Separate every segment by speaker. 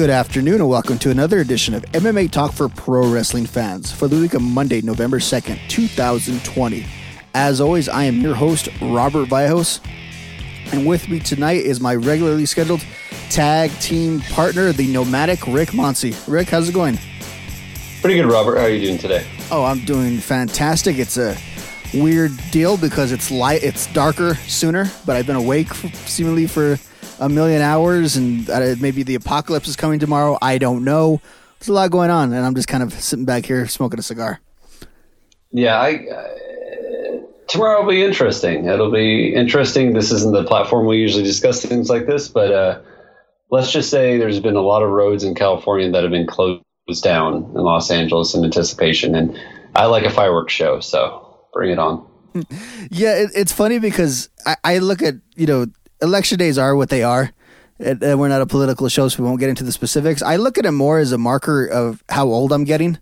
Speaker 1: Good afternoon and welcome to another edition of MMA Talk for Pro Wrestling Fans for the week of Monday, November 2nd, 2020. As always, I am your host, Robert Vallejos, and with me tonight is my regularly scheduled tag team partner, the nomadic Rick Monsey. Rick, how's it going?
Speaker 2: Pretty good, Robert. How are you doing today?
Speaker 1: Oh, I'm doing fantastic. It's a weird deal because it's light, it's darker sooner, but I've been awake seemingly for a million hours and uh, maybe the apocalypse is coming tomorrow. I don't know. There's a lot going on, and I'm just kind of sitting back here smoking a cigar.
Speaker 2: Yeah, I, uh, tomorrow will be interesting. It'll be interesting. This isn't the platform we usually discuss things like this, but uh, let's just say there's been a lot of roads in California that have been closed down in Los Angeles in anticipation, and I like a fireworks show, so bring it on.
Speaker 1: Yeah, it, it's funny because I, I look at you know election days are what they are. And we're not a political show, so we won't get into the specifics. I look at it more as a marker of how old I'm getting.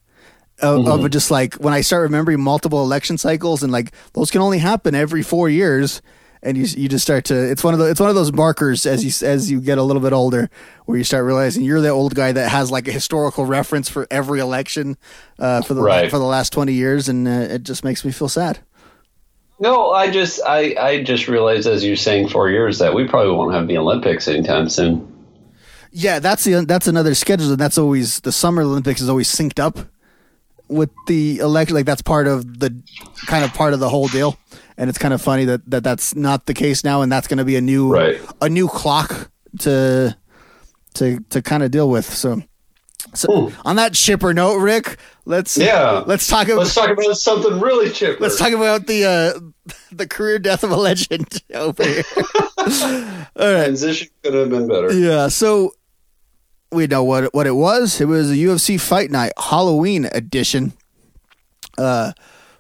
Speaker 1: Of, mm-hmm. of just like when I start remembering multiple election cycles and like those can only happen every four years, and you you just start to it's one of the it's one of those markers as you as you get a little bit older where you start realizing you're the old guy that has like a historical reference for every election uh, for the right. for the last twenty years, and uh, it just makes me feel sad.
Speaker 2: No, I just I, I just realized as you're saying four years that we probably won't have the Olympics anytime soon.
Speaker 1: Yeah, that's the that's another schedule, and that's always the Summer Olympics is always synced up with the election. Like that's part of the kind of part of the whole deal, and it's kind of funny that, that that's not the case now, and that's going to be a new right. a new clock to to to kind of deal with. So so hmm. on that chipper note, Rick, let's
Speaker 2: yeah,
Speaker 1: let's talk about
Speaker 2: let's talk about something really chipper.
Speaker 1: Let's talk about the uh, the career death of a legend over here. All
Speaker 2: right, transition could have been better.
Speaker 1: Yeah, so we know what what it was. It was a UFC Fight Night Halloween edition. Uh,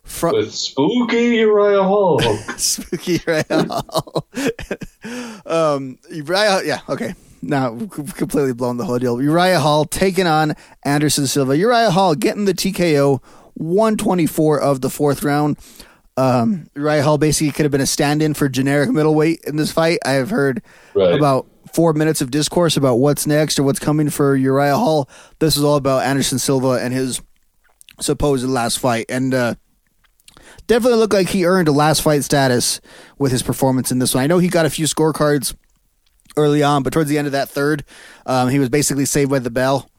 Speaker 2: from with spooky Uriah Hall.
Speaker 1: spooky Uriah Hall. um, Uriah, yeah, okay now completely blown the whole deal. Uriah Hall taking on Anderson Silva. Uriah Hall getting the TKO 124 of the fourth round. Um, Uriah Hall basically could have been a stand-in for generic middleweight in this fight. I have heard right. about four minutes of discourse about what's next or what's coming for Uriah Hall. This is all about Anderson Silva and his supposed last fight, and uh, definitely looked like he earned a last fight status with his performance in this one. I know he got a few scorecards early on, but towards the end of that third, um, he was basically saved by the bell,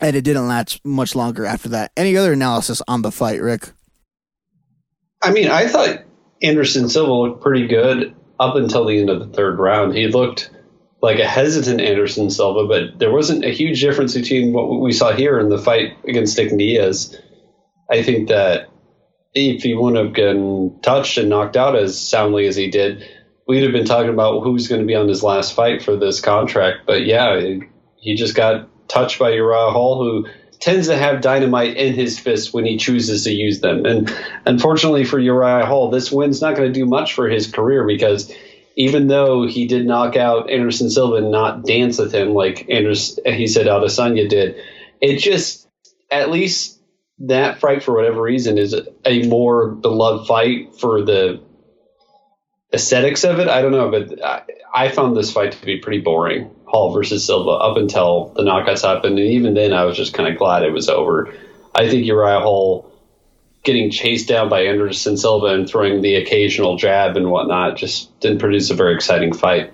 Speaker 1: and it didn't last much longer after that. Any other analysis on the fight, Rick?
Speaker 2: I mean, I thought Anderson Silva looked pretty good up until the end of the third round. He looked like a hesitant Anderson Silva, but there wasn't a huge difference between what we saw here in the fight against Nick Diaz. I think that if he wouldn't have gotten touched and knocked out as soundly as he did, we'd have been talking about who's going to be on his last fight for this contract. But yeah, he just got touched by Uriah Hall, who tends to have dynamite in his fists when he chooses to use them. And unfortunately for Uriah Hall, this win's not going to do much for his career because even though he did knock out Anderson Silva and not dance with him like Anders, he said Adesanya did, it just at least that fight for whatever reason is a more beloved fight for the aesthetics of it. I don't know, but I, I found this fight to be pretty boring. Hall versus Silva up until the knockouts happened, and even then, I was just kind of glad it was over. I think Uriah Hall getting chased down by Anderson Silva and throwing the occasional jab and whatnot just didn't produce a very exciting fight.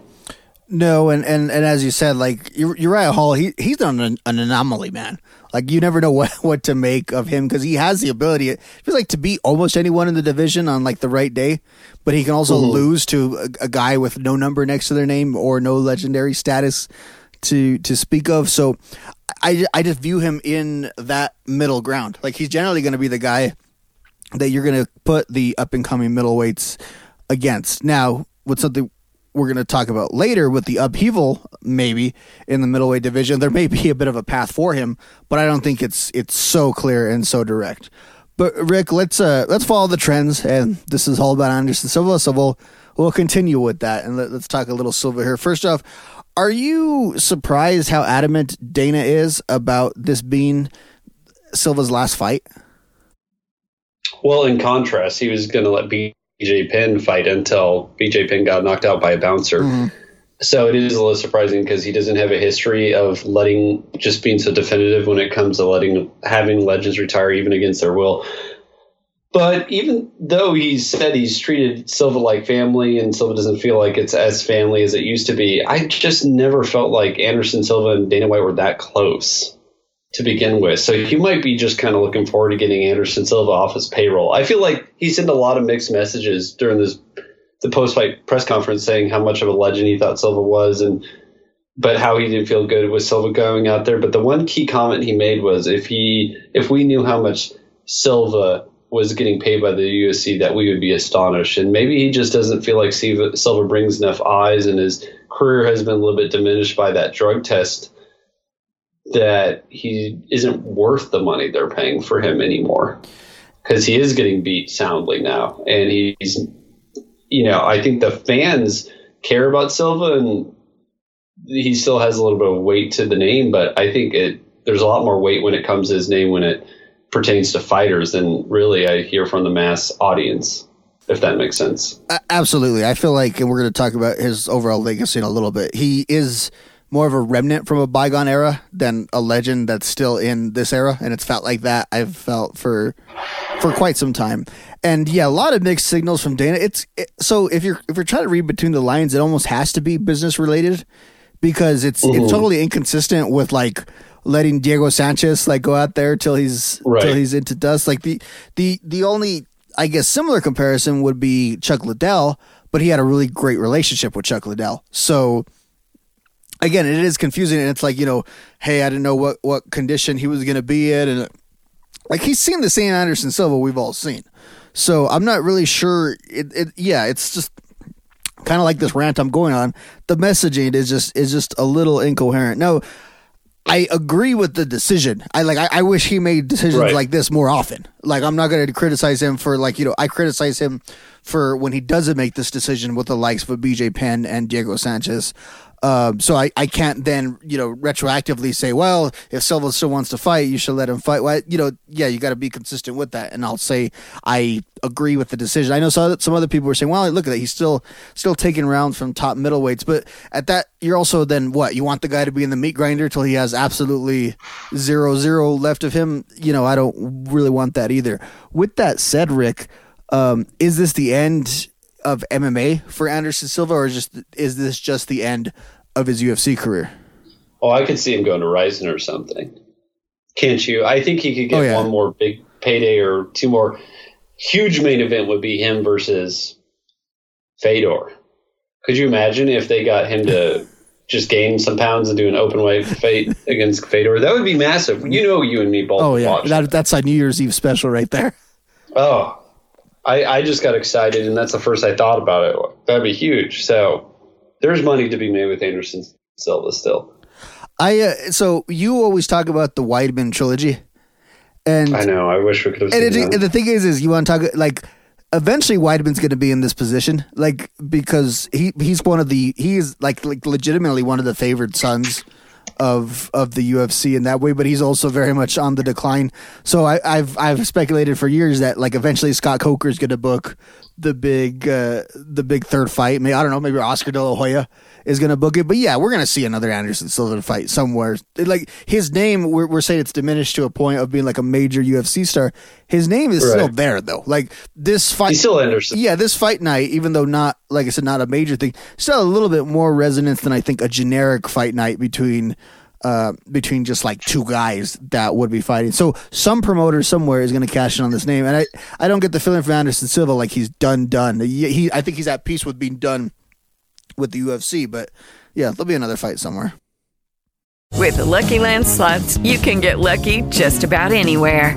Speaker 1: No, and, and, and as you said, like Uriah Hall, he he's an, an anomaly, man. Like you never know what, what to make of him because he has the ability. It feels like to beat almost anyone in the division on like the right day, but he can also mm-hmm. lose to a, a, guy with no number next to their name or no legendary status to to speak of. So I I just view him in that middle ground. Like he's generally going to be the guy that you're going to put the up and coming middleweights against. Now, with something we're going to talk about later with the upheaval maybe in the middleweight division. There may be a bit of a path for him but i don't think it's it's so clear and so direct. But rick let's uh let's follow the trends and this is all about anderson silva so we'll we'll continue with that and let, us talk a little silva here. First off are you surprised how adamant dana is about this being silva's last fight?
Speaker 2: Well in contrast he was going to let b BJ Penn fight until BJ Penn got knocked out by a bouncer. Mm-hmm. So it is a little surprising because he doesn't have a history of letting just being so definitive when it comes to letting having legends retire even against their will. But even though he said he's treated Silva like family and Silva doesn't feel like it's as family as it used to be, I just never felt like Anderson Silva and Dana White were that close to begin with. So he might be just kind of looking forward to getting Anderson Silva off his payroll. I feel like he sent a lot of mixed messages during this the post fight press conference saying how much of a legend he thought Silva was and but how he didn't feel good with Silva going out there. But the one key comment he made was if he if we knew how much Silva was getting paid by the UFC that we would be astonished. And maybe he just doesn't feel like Silva brings enough eyes and his career has been a little bit diminished by that drug test that he isn't worth the money they're paying for him anymore because he is getting beat soundly now, and he's, you know, I think the fans care about Silva, and he still has a little bit of weight to the name, but I think it there's a lot more weight when it comes to his name when it pertains to fighters than really I hear from the mass audience. If that makes sense.
Speaker 1: Absolutely, I feel like, we're going to talk about his overall legacy in a little bit. He is more of a remnant from a bygone era than a legend that's still in this era and it's felt like that I've felt for for quite some time. And yeah, a lot of mixed signals from Dana. It's it, so if you're if you're trying to read between the lines it almost has to be business related because it's mm-hmm. it's totally inconsistent with like letting Diego Sanchez like go out there till he's right. till he's into dust. Like the the the only I guess similar comparison would be Chuck Liddell, but he had a really great relationship with Chuck Liddell. So again, it is confusing, and it's like you know, hey, I didn't know what what condition he was going to be in, and like he's seen the same Anderson Silva we've all seen. So I'm not really sure. It, it yeah, it's just kind of like this rant I'm going on. The messaging is just is just a little incoherent. No, I agree with the decision. I like. I, I wish he made decisions right. like this more often. Like I'm not going to criticize him for like you know. I criticize him for when he doesn't make this decision with the likes of BJ Penn and Diego Sanchez. Um, so I, I can't then you know retroactively say well if Silva still wants to fight you should let him fight. Well you know yeah you got to be consistent with that. And I'll say I agree with the decision. I know some some other people were saying well look at that he's still still taking rounds from top middleweights. But at that you're also then what? You want the guy to be in the meat grinder till he has absolutely zero zero left of him? You know I don't really want that either. With that said Rick um, is this the end of MMA for Anderson Silva, or is just is this just the end of his UFC career?
Speaker 2: Oh, I could see him going to Rizin or something. Can't you? I think he could get oh, yeah. one more big payday or two more. Huge main event would be him versus Fedor. Could you imagine if they got him to just gain some pounds and do an open weight fight against Fedor? That would be massive. You know, you and me both.
Speaker 1: Oh yeah, that, that's a New Year's Eve special right there.
Speaker 2: Oh, I, I just got excited, and that's the first I thought about it. That'd be huge. So there's money to be made with Anderson Silva still.
Speaker 1: I uh, so you always talk about the Weidman trilogy, and
Speaker 2: I know I wish we could have. And, it,
Speaker 1: and, the thing is, is you want to talk like eventually Weidman's going to be in this position, like because he he's one of the he's like like legitimately one of the favored sons of of the UFC in that way, but he's also very much on the decline. So I, have I've speculated for years that like eventually Scott Coker is going to book the big uh, the big third fight. Maybe I don't know. Maybe Oscar De La Hoya is going to book it. But yeah, we're going to see another Anderson Silva fight somewhere. Like his name, we're, we're saying it's diminished to a point of being like a major UFC star. His name is right. still there though. Like this fight,
Speaker 2: he's still Anderson.
Speaker 1: Yeah, this fight night, even though not like I said, not a major thing, still a little bit more resonance than I think a generic fight night between. Uh, between just like two guys that would be fighting. So some promoter somewhere is going to cash in on this name, and I, I don't get the feeling from Anderson Silva like he's done done. He, he I think he's at peace with being done with the UFC. But yeah, there'll be another fight somewhere.
Speaker 3: With the Lucky Land slots, you can get lucky just about anywhere.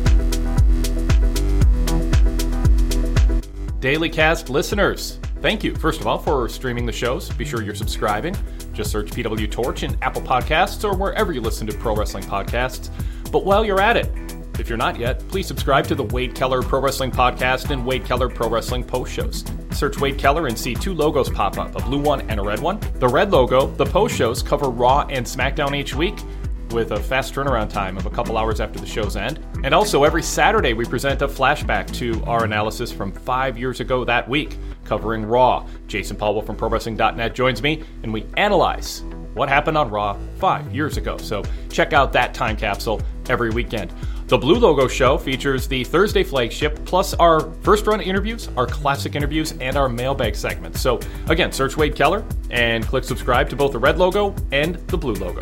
Speaker 4: Daily Cast listeners. Thank you, first of all, for streaming the shows. Be sure you're subscribing. Just search PW Torch in Apple Podcasts or wherever you listen to pro wrestling podcasts. But while you're at it, if you're not yet, please subscribe to the Wade Keller Pro Wrestling Podcast and Wade Keller Pro Wrestling Post shows. Search Wade Keller and see two logos pop up a blue one and a red one. The red logo, the post shows, cover Raw and SmackDown each week with a fast turnaround time of a couple hours after the show's end. And also, every Saturday, we present a flashback to our analysis from five years ago that week, covering Raw. Jason Powell from ProWrestling.net joins me, and we analyze what happened on Raw five years ago. So check out that time capsule every weekend. The Blue Logo Show features the Thursday flagship, plus our first run interviews, our classic interviews, and our mailbag segments. So, again, search Wade Keller and click subscribe to both the red logo and the blue logo.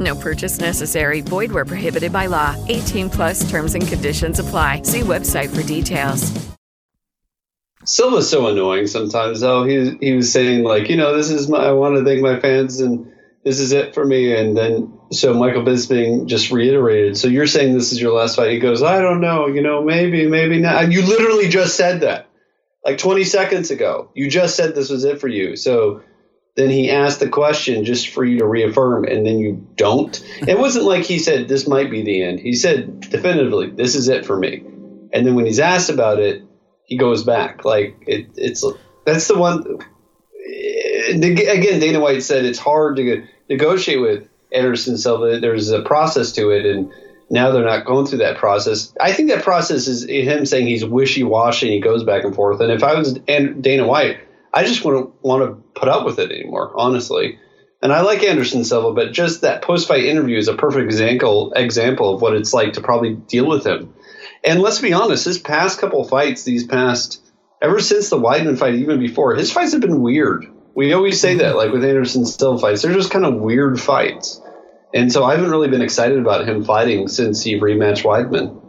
Speaker 3: No purchase necessary. Void where prohibited by law. 18 plus terms and conditions apply. See website for details.
Speaker 2: Silva's so annoying sometimes, though. He, he was saying, like, you know, this is my, I want to thank my fans and this is it for me. And then, so Michael Bisping just reiterated, so you're saying this is your last fight? He goes, I don't know, you know, maybe, maybe not. And you literally just said that like 20 seconds ago. You just said this was it for you. So then he asked the question just for you to reaffirm, and then you don't. It wasn't like he said, This might be the end. He said definitively, This is it for me. And then when he's asked about it, he goes back. Like, it, it's that's the one. Eh, again, Dana White said it's hard to negotiate with Anderson Silva. There's a process to it, and now they're not going through that process. I think that process is him saying he's wishy washy and he goes back and forth. And if I was Dana White, I just wouldn't want to put up with it anymore, honestly. And I like Anderson Silva, but just that post fight interview is a perfect example example of what it's like to probably deal with him. And let's be honest, his past couple fights, these past ever since the Weidman fight, even before, his fights have been weird. We always say that, like with Anderson Silva fights, they're just kind of weird fights. And so I haven't really been excited about him fighting since he rematched Weidman.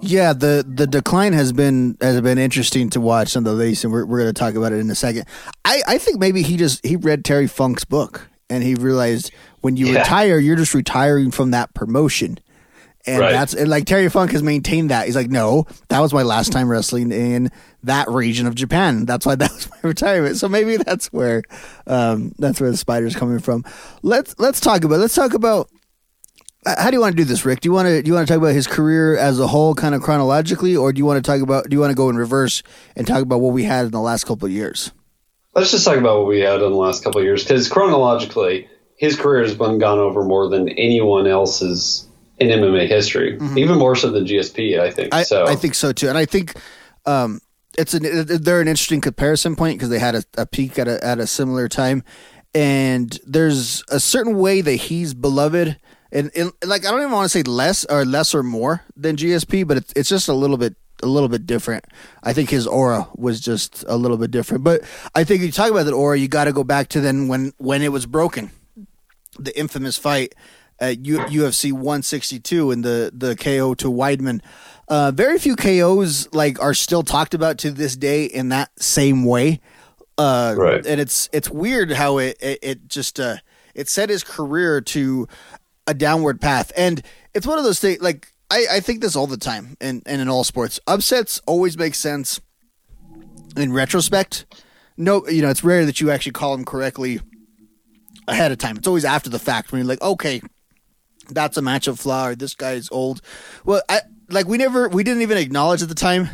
Speaker 1: Yeah, the the decline has been has been interesting to watch on the least, and we're, we're going to talk about it in a second. I, I think maybe he just he read Terry Funk's book and he realized when you
Speaker 2: Yeah.
Speaker 1: retire, you're just retiring from that promotion, and
Speaker 2: Right.
Speaker 1: that's and like Terry Funk has maintained that. He's like, no, that was my last time wrestling in that region of Japan. That's why that was my retirement. So maybe that's where um, that's where the spider's coming from. Let's let's talk about let's talk about how do you want to do this, Rick? Do you want to do you want to talk about his career as a whole, kind of chronologically, or do you want to talk about do you want to go in reverse and talk about what we had in the last couple of years?
Speaker 2: Let's just talk about what we had in the last couple of years, because chronologically, his career has been gone over more than anyone else's in MMA history, even more so than GSP. I think.
Speaker 1: I,
Speaker 2: so
Speaker 1: I think so too, and I think um, it's an they're an interesting comparison point because they had a, a peak at a at a similar time, and there's a certain way that he's beloved, and, and like I don't even want to say less or less or more than GSP, but it's it's just a little bit a little bit different. I think his aura was just a little bit different, but I think you talk about that aura, you got to go back to then when when it was broken the infamous fight at U- UFC 162 and the the KO to Weidman. Uh, very few KOs like are still talked about to this day in that same way. Uh,
Speaker 2: Right.
Speaker 1: And it's it's weird how it it, it just uh, it set his career to a downward path, and it's one of those things. Like I, I think this all the time, and and in all sports, upsets always make sense in retrospect. No, you know, it's rare that you actually call them correctly ahead of time. It's always after the fact when you're like, okay, that's a matchup flaw or this guy's old. Well, I like we never we didn't even acknowledge at the time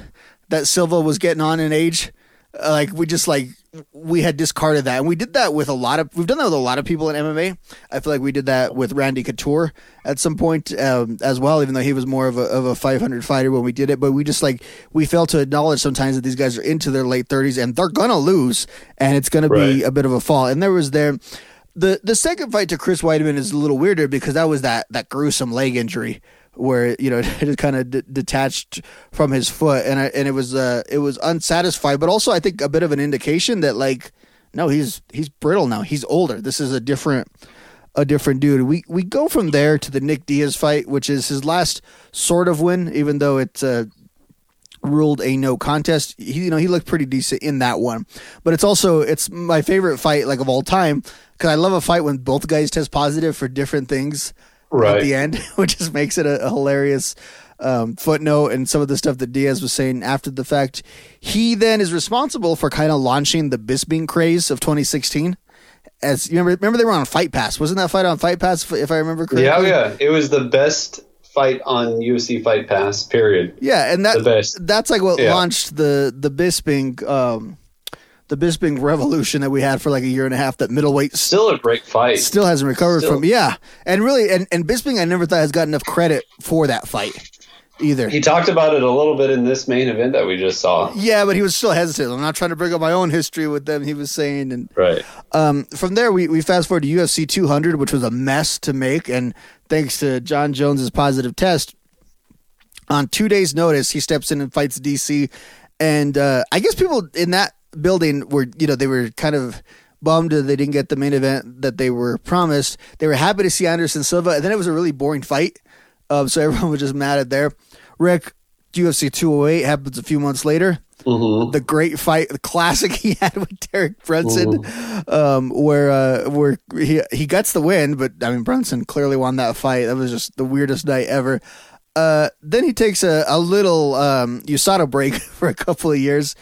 Speaker 1: that Silva was getting on in age. Like we just like we had discarded that, and we did that with a lot of we've done that with a lot of people in MMA. I feel like we did that with Randy Couture at some point um, as well, even though he was more of a of a 500 fighter when we did it. But we just like we fail to acknowledge sometimes that these guys are into their late 30s and they're gonna lose, and it's gonna be a bit of a fall. And there was there. The the second fight to Chris Weidman is a little weirder because that was that that gruesome leg injury where you know it kind of d- detached from his foot. And I, and it was uh it was unsatisfied but also I think a bit of an indication that like no he's he's brittle now. He's older. This is a different a different dude. We we go from there to the Nick Diaz fight which is his last sort of win even though it's uh ruled a no contest. He, you know, he looked pretty decent in that one. But it's also it's my favorite fight like of all time because I love a fight when both guys test positive for different things at the end, which just makes it a, a hilarious um, footnote and some of the stuff that Diaz was saying after the fact. He then is responsible for kind of launching the Bisping craze of 2016. As you remember, remember they were on Fight Pass. Wasn't that fight on Fight Pass? If, I remember correctly.
Speaker 2: yeah, oh, yeah, it was the best fight on UFC Fight Pass. Period.
Speaker 1: Yeah, and that
Speaker 2: The best.
Speaker 1: that's like what
Speaker 2: Yeah.
Speaker 1: launched the the Bisping um the Bisping revolution that we had for like a year and a half that middleweight
Speaker 2: Still a great fight.
Speaker 1: still hasn't recovered
Speaker 2: Still.
Speaker 1: from. Yeah. And really and and Bisping I never thought has got enough credit for that fight either.
Speaker 2: He talked about it a little bit in this main event that we just saw.
Speaker 1: yeah, but he was still hesitant. I'm not trying to bring up my own history with them. He was saying, and
Speaker 2: Right.
Speaker 1: um, from there we, we fast forward to UFC 200, which was a mess to make, and thanks to Jon Jones's positive test, on two days' notice, he steps in and fights DC. And uh, I guess people in that building were, you know, they were kind of bummed that they didn't get the main event that they were promised. They were happy to see Anderson Silva, and then it was a really boring fight. Um, so everyone was just mad at there. Rick, UFC 208 happens a few months later. The great fight, the classic he had with Derek Brunson, um, where uh, where he he gets the win, but I mean Brunson clearly won that fight. That was just the weirdest night ever. Uh, then he takes a, a little um, USADA break for a couple of years,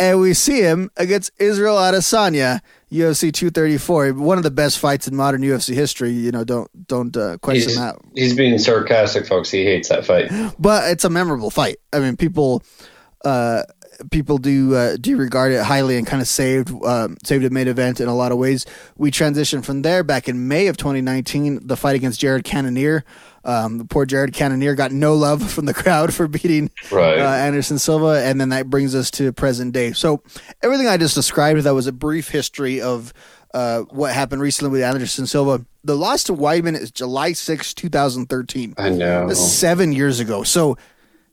Speaker 1: and we see him against Israel Adesanya, UFC 234, one of the best fights in modern UFC history. You know, don't don't uh, question
Speaker 2: He's,
Speaker 1: that.
Speaker 2: he's being sarcastic, folks. He hates that fight.
Speaker 1: But it's a memorable fight. I mean, people uh, people do uh, do regard it highly and kind of saved um, saved a main event in a lot of ways. We transitioned from there back in May of 2019, the fight against Jared Cannonier. Um, the poor Jared Cannonier got no love from the crowd for beating
Speaker 2: Right.
Speaker 1: uh, Anderson Silva, and then that brings us to present day. So everything I just described that was a brief history of uh, what happened recently with Anderson Silva. The loss to Weidman is July 6, 2013.
Speaker 2: I know.
Speaker 1: That's seven years ago. So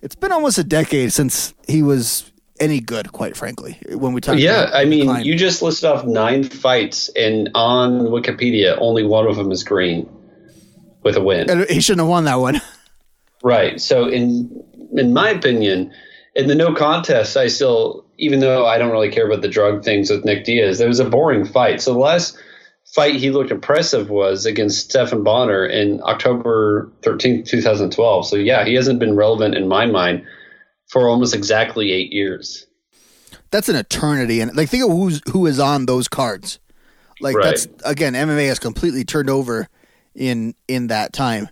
Speaker 1: It's been almost a decade since he was any good, quite frankly. When we talk,
Speaker 2: Yeah, I mean,
Speaker 1: decline.
Speaker 2: you just listed off nine fights, and on Wikipedia, only one of them is green with a win.
Speaker 1: And he shouldn't have won that one.
Speaker 2: Right. So, in in my opinion, in the no contest, I still, even though I don't really care about the drug things with Nick Diaz, it was a boring fight. So the last fight he looked impressive was against Stephan Bonnar in October 13th, 2012. So yeah, he hasn't been relevant in my mind for almost exactly eight years.
Speaker 1: That's an eternity, and like think of who's who is on those cards. Like
Speaker 2: Right.
Speaker 1: that's again, MMA has completely turned over in in that time.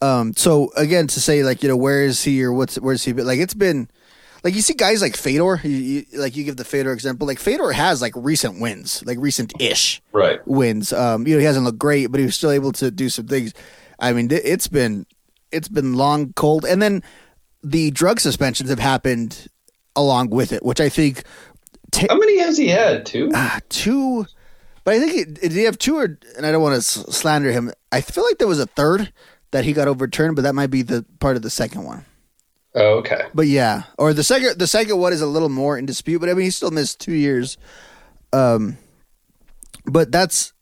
Speaker 1: Um, so again, to say like you know where is he or what's where's he? But like it's been like you see guys like Fedor, you, you, like you give the Fedor example. Like Fedor has like recent wins, like recent ish
Speaker 2: Right.
Speaker 1: wins. Um, you know he hasn't looked great, but he was still able to do some things. I mean, it- it's been it's been long cold, and then the drug suspensions have happened along with it, which I think
Speaker 2: How many has he had? Two?
Speaker 1: ah, two. But I think it, did he have two or? And I don't want to slander him. I feel like there was a third that he got overturned, but that might be the part of the second one.
Speaker 2: Oh, okay.
Speaker 1: But yeah, or the second the second one is a little more in dispute. But I mean, he still missed two years. Um, but that's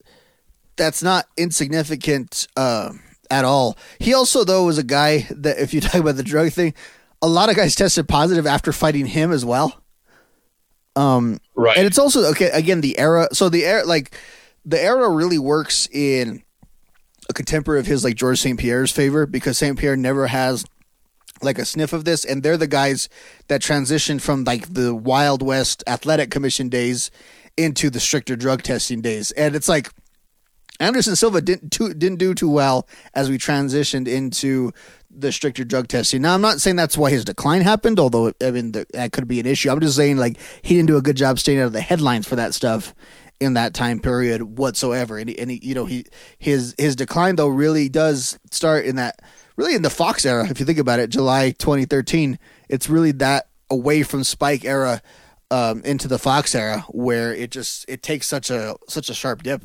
Speaker 1: that's not insignificant uh, at all. He also though was a guy that if you talk about the drug thing, a lot of guys tested positive after fighting him as well. Um,
Speaker 2: Right.
Speaker 1: and it's also okay again the era. So the era like the era really works in a contemporary of his like George St. Pierre's favor because St. Pierre never has like a sniff of this and they're the guys that transitioned from like the Wild West athletic commission days into the stricter drug testing days. And it's like Anderson Silva didn't too, didn't do too well as we transitioned into the stricter drug testing. Now, I'm not saying that's why his decline happened, although I mean the, that could be an issue. I'm just saying like he didn't do a good job staying out of the headlines for that stuff in that time period whatsoever. And, he, and he, you know he his his decline though really does start in that really in the Fox era. If you think about it, July 2013, it's really that away from Spike era um, into the Fox era where it just it takes such a such a sharp dip.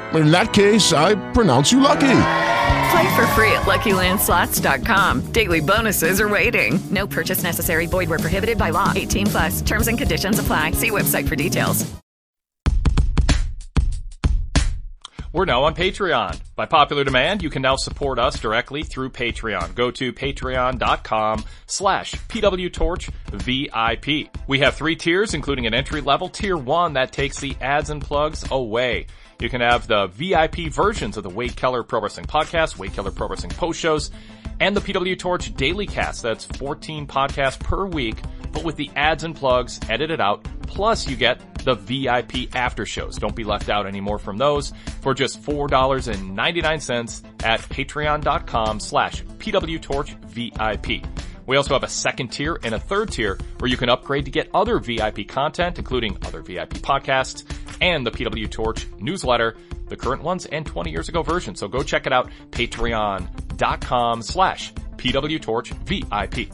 Speaker 5: In that case, I pronounce you lucky.
Speaker 3: Play for free at LuckyLandSlots.com. Daily bonuses are waiting. No purchase necessary. Void where prohibited by law. 18 plus. Terms and conditions apply. See website for details.
Speaker 4: We're now on Patreon. By popular demand, you can now support us directly through Patreon. Go to patreon.com slash pwtorchvip. We have three tiers, including an entry level tier one that takes the ads and plugs away. You can have the VIP versions of the Wade Keller Pro Wrestling Podcast, Wade Keller Pro Wrestling Post Shows, and the PW Torch Daily Cast. That's 14 podcasts per week, but with the ads and plugs edited out. Plus, you get the VIP after shows. Don't be left out anymore from those for just $4.99 at patreon.com slash pwtorchvip. We also have a second tier and a third tier where you can upgrade to get other VIP content, including other VIP podcasts and the PW Torch newsletter, the current ones and 20 years ago version. So go check it out, patreon.com slash pwtorchvip.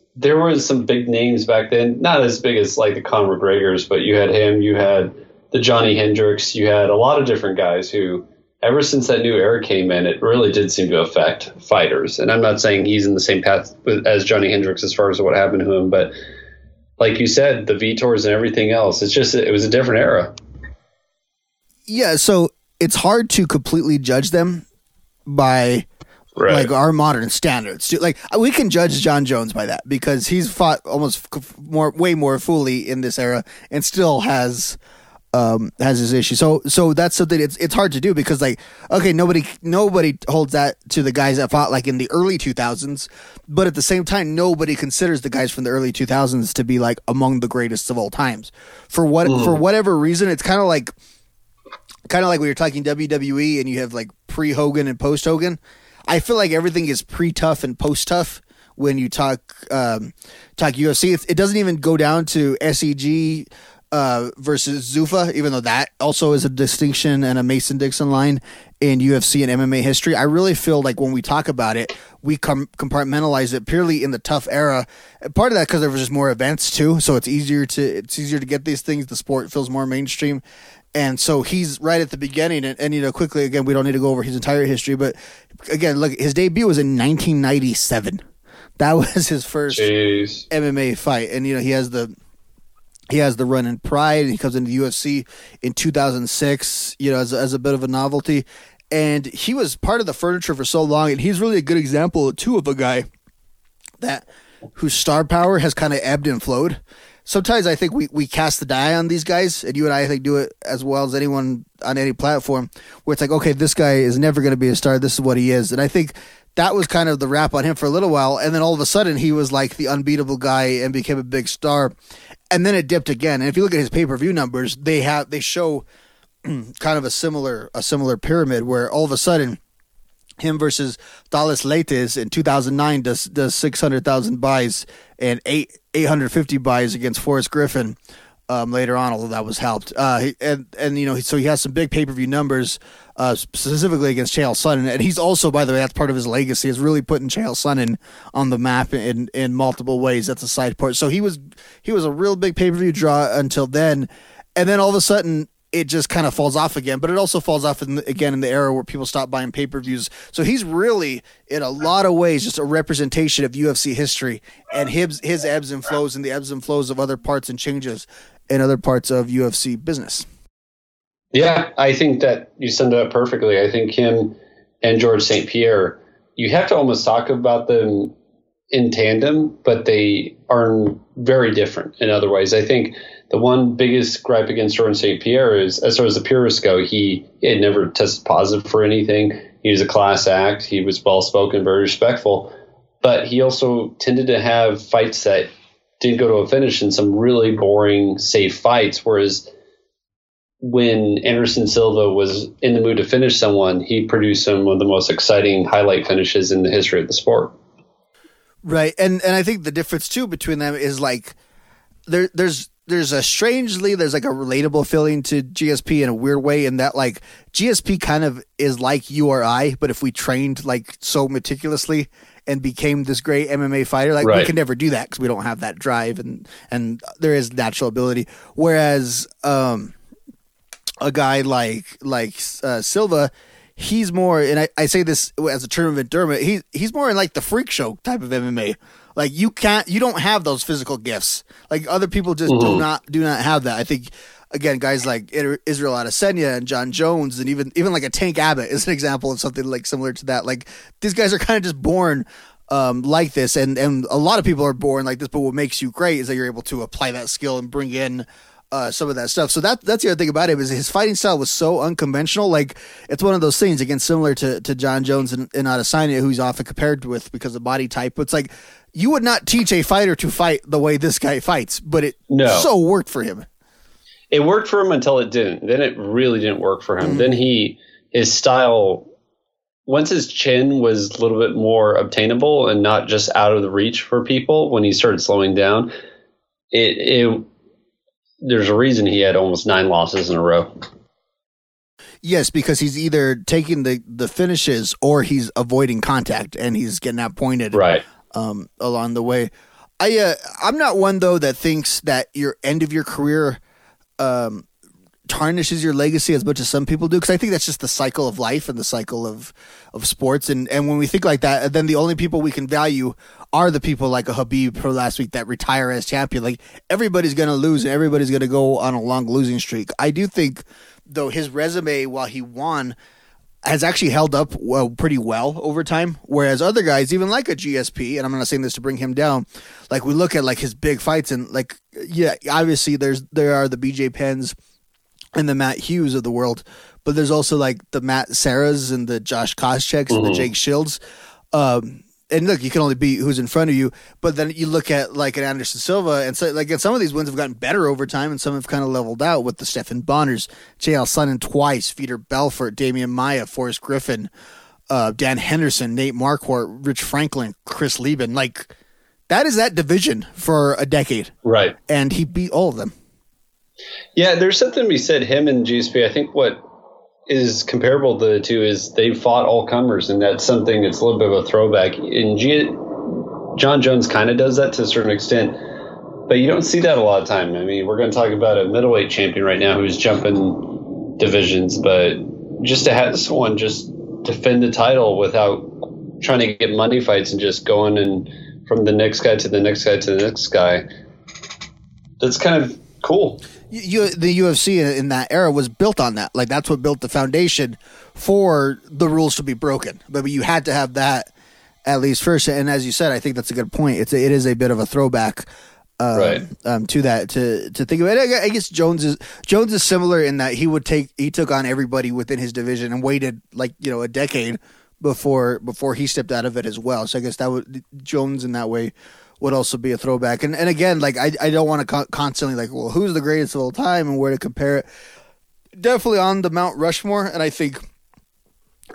Speaker 2: there was some big names back then. Not as big as like the Conor McGregors, but you had him, you had the Johny Hendricks, you had a lot of different guys who ever since that new era came in, it really did seem to affect fighters. And I'm not saying he's in the same path as Johny Hendricks as far as what happened to him, but like you said, the Vitors and everything else, it's just it was a different era.
Speaker 1: Yeah, so it's hard to completely judge them by right. like our modern standards. Like we can judge Jon Jones by that because he's fought almost more, way more fully in this era, and still has um, has his issue. So so that's something it's it's hard to do because like okay nobody nobody holds that to the guys that fought like in the early 2000s, but at the same time nobody considers the guys from the early 2000s to be like among the greatest of all times. For what mm. for whatever reason it's kind of like kind of like we were talking WWE and you have like pre Hogan and post Hogan. I feel like everything is pre TUF and post TUF when you talk um, talk UFC. It, it doesn't even go down to SEG uh, versus Zuffa, even though that also is a distinction and a Mason Dixon line in UFC and MMA history. I really feel like when we talk about it, we com- compartmentalize it purely in the TUF era. Part of that because there was just more events too, so it's easier to it's easier to get these things. The sport feels more mainstream. And so he's right at the beginning, and, and you know, quickly again, we don't need to go over his entire history, but again, look, his debut was in 1997. That was his first Jeez. MMA fight, and you know, he has the he has the run in Pride. He comes into the UFC in 2006, you know, as as a bit of a novelty. And he was part of the furniture for so long. And he's really a good example, too, of a guy that whose star power has kind of ebbed and flowed. Sometimes I think we, we cast the die on these guys, and you and I, I think, do it as well as anyone on any platform, where it's like, okay, this guy is never going to be a star. This is what he is. And I think that was kind of the rap on him for a little while. And then all of a sudden, he was like the unbeatable guy and became a big star and then it dipped again. And if you look at his pay per view numbers, they have they show kind of a similar a similar pyramid where all of a sudden him versus Thales Leites in 2009 does does 600,000 buys and eight 850 buys against Forrest Griffin um, later on, although that was helped. Uh, and and you know, so he has some big pay per view numbers, uh, specifically against Chael Sonnen, and he's also, by the way, that's part of his legacy is really putting Chael Sonnen on the map in in multiple ways. That's a side part. So he was he was a real big pay per view draw until then, and then all of a sudden it just kind of falls off again. But it also falls off in the, again in the era where people stop buying pay per views. So he's really, in a lot of ways, just a representation of UFC history and his his ebbs and flows and the ebbs and flows of other parts and changes in other parts of UFC business.
Speaker 2: Yeah, I think that you summed it up perfectly. I think him and George St. Pierre, you have to almost talk about them in tandem, but they are very different in other ways. I think the one biggest gripe against Jordan St. Pierre is, as far as the purists go, he, he had never tested positive for anything. He was a class act. He was well spoken, very respectful, but he also tended to have fights that didn't go to a finish in some really boring, safe fights. Whereas when Anderson Silva was in the mood to finish someone, he produced some of the most exciting highlight finishes in the history of the sport.
Speaker 1: Right, and and I think the difference too between them is like there there's there's a strangely there's like a relatable feeling to GSP in a weird way in that like GSP kind of is like you or I, but if we trained like so meticulously and became this great MMA fighter. Like right. we can never do that because we don't have that drive and and there is natural ability. Whereas um, a guy like like uh, Silva, he's more, and I, I say this as a term of endearment. He he's more in like the freak show type of MMA. Like you can't, you don't have those physical gifts. Like other people just mm-hmm. do not do not have that. I think again, guys like Israel Adesanya and Jon Jones, and even even like a Tank Abbott is an example of something like similar to that. Like these guys are kind of just born um, like this, and and a lot of people are born like this. But what makes you great is that you're able to apply that skill and bring in uh, some of that stuff. So that that's the other thing about him is his fighting style was so unconventional. Like it's one of those things again, similar to to Jon Jones and, and Adesanya, who's often compared with because of body type. But it's like you would not teach a fighter to fight the way this guy fights, but it
Speaker 2: No.
Speaker 1: so worked for him.
Speaker 2: It worked for him until it didn't. Then it really didn't work for him.
Speaker 1: Mm-hmm.
Speaker 2: Then he his style once his chin was a little bit more obtainable and not just out of the reach for people when he started slowing down, it it there's a reason he had almost nine losses in a row.
Speaker 1: Yes, because he's either taking the the finishes or he's avoiding contact and he's getting that pointed
Speaker 2: right
Speaker 1: um, along the way. I uh, I'm not one though that thinks that your end of your career um, tarnishes your legacy as much as some people do because I think that's just the cycle of life and the cycle of of sports and and when we think like that then the only people we can value are the people like a Khabib pro last week that retire as champion like everybody's going to lose and everybody's going to go on a long losing streak I do think though his resume while he won has actually held up well pretty well over time whereas other guys even like a GSP and I'm not saying this to bring him down like we look at like his big fights and like yeah obviously there's there are the BJ Pens and the Matt Hughes of the world, but there's also like the Matt Serras and the Josh Koscheck's and the
Speaker 2: Mhm.
Speaker 1: Jake Shields. Um, and look, you can only beat who's in front of you, but then you look at like an Anderson Silva, and so like and some of these wins have gotten better over time, and some have kind of leveled out with the Stephan Bonnars, Chael Sonnen twice, Vitor Belfort, Demian Maia, Forrest Griffin, uh, Dan Henderson, Nate Marquardt, Rich Franklin, Chris Leben. Like that is that division for a decade,
Speaker 2: Right.
Speaker 1: and he beat all of them.
Speaker 2: Yeah, there's something to be said. Him and GSP. I think what is comparable to the two is they fought all comers, and that's something that's a little bit of a throwback. And G- Jon Jones kind of does that to a certain extent, but you don't see that a lot of time. I mean, we're going to talk about a middleweight champion right now who's jumping divisions, but just to have someone just defend the title without trying to get money fights and just going and from the next guy to the next guy to the next guy, that's kind of cool.
Speaker 1: You, the UFC in, in that era was built on that. Like that's what built the foundation for the rules to be broken. But you had to have that at least first. And as you said, I think that's a good point. It's a, it is a bit of a throwback. Um,
Speaker 2: Right.
Speaker 1: um, to that to to think about it, I guess Jones is Jones is similar in that he would take he took on everybody within his division and waited like you know a decade before before he stepped out of it as well. So I guess that would Jones in that way would also be a throwback. And and again, like I I don't want to co- constantly like well who's the greatest of all time and where to compare it. Definitely on the Mount Rushmore, and I think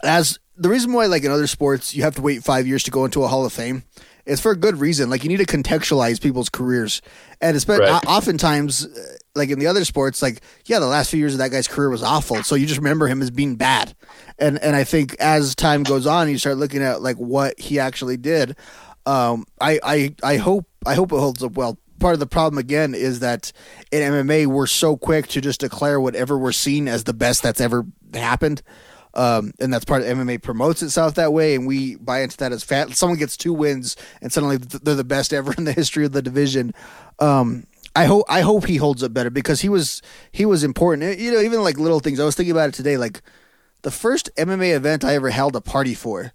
Speaker 1: as the reason why like in other sports you have to wait five years to go into a Hall of Fame is for a good reason. Like you need to contextualize people's careers, and especially
Speaker 2: Right.
Speaker 1: oftentimes, uh, like in the other sports, like yeah, the last few years of that guy's career was awful, so you just remember him as being bad. And and I think as time goes on, you start looking at like what he actually did. Um, I I I hope I hope it holds up well. Part of the problem again is that in MMA we're so quick to just declare whatever we're seeing as the best that's ever happened. Um, and that's part of MMA promotes itself that way, and we buy into that as fat. Someone gets two wins, and suddenly they're the best ever in the history of the division. Um, I hope I hope he holds up better because he was he was important. You know, even like little things. I was thinking about it today. Like the first MMA event I ever held a party for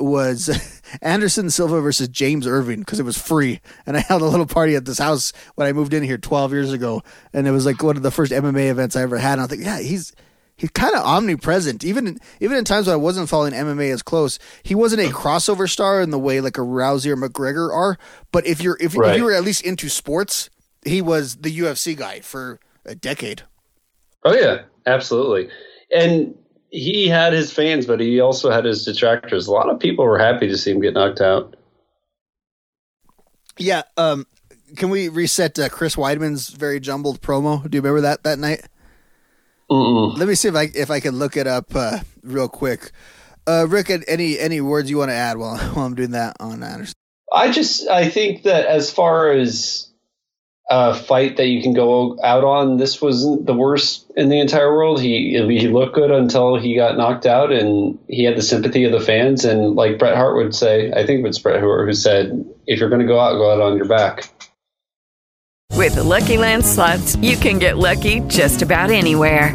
Speaker 1: was Anderson Silva versus James Irvin because it was free, and I held a little party at this house when I moved in here 12 years ago, and it was like one of the first MMA events I ever had. And I think, yeah, he's he's kind of omnipresent, even in, even in times when I wasn't following MMA as close. He wasn't a crossover star in the way like a Rousey or McGregor are, but if you're if, if you were at least into sports, he was the UFC guy for a decade.
Speaker 2: Oh yeah, absolutely. And he had his fans, but he also had his detractors. A lot of people were happy to see him get knocked out.
Speaker 1: Yeah. Um. Can we reset uh, Chris Weidman's very jumbled promo? Do you remember that that night?
Speaker 2: Mm-mm.
Speaker 1: Let me see if I if I can look it up uh, real quick. Uh, Rick, any any words you want to add while while I'm doing that on Anderson?
Speaker 2: I just I think that as far as a fight that you can go out on, this wasn't the worst in the entire world. He he looked good until he got knocked out, and he had the sympathy of the fans. And like Bret Hart would say, I think it's Bret Hart who said, "If you're going to go out, go out on your back."
Speaker 3: With the Lucky Land slots, you can get lucky just about anywhere.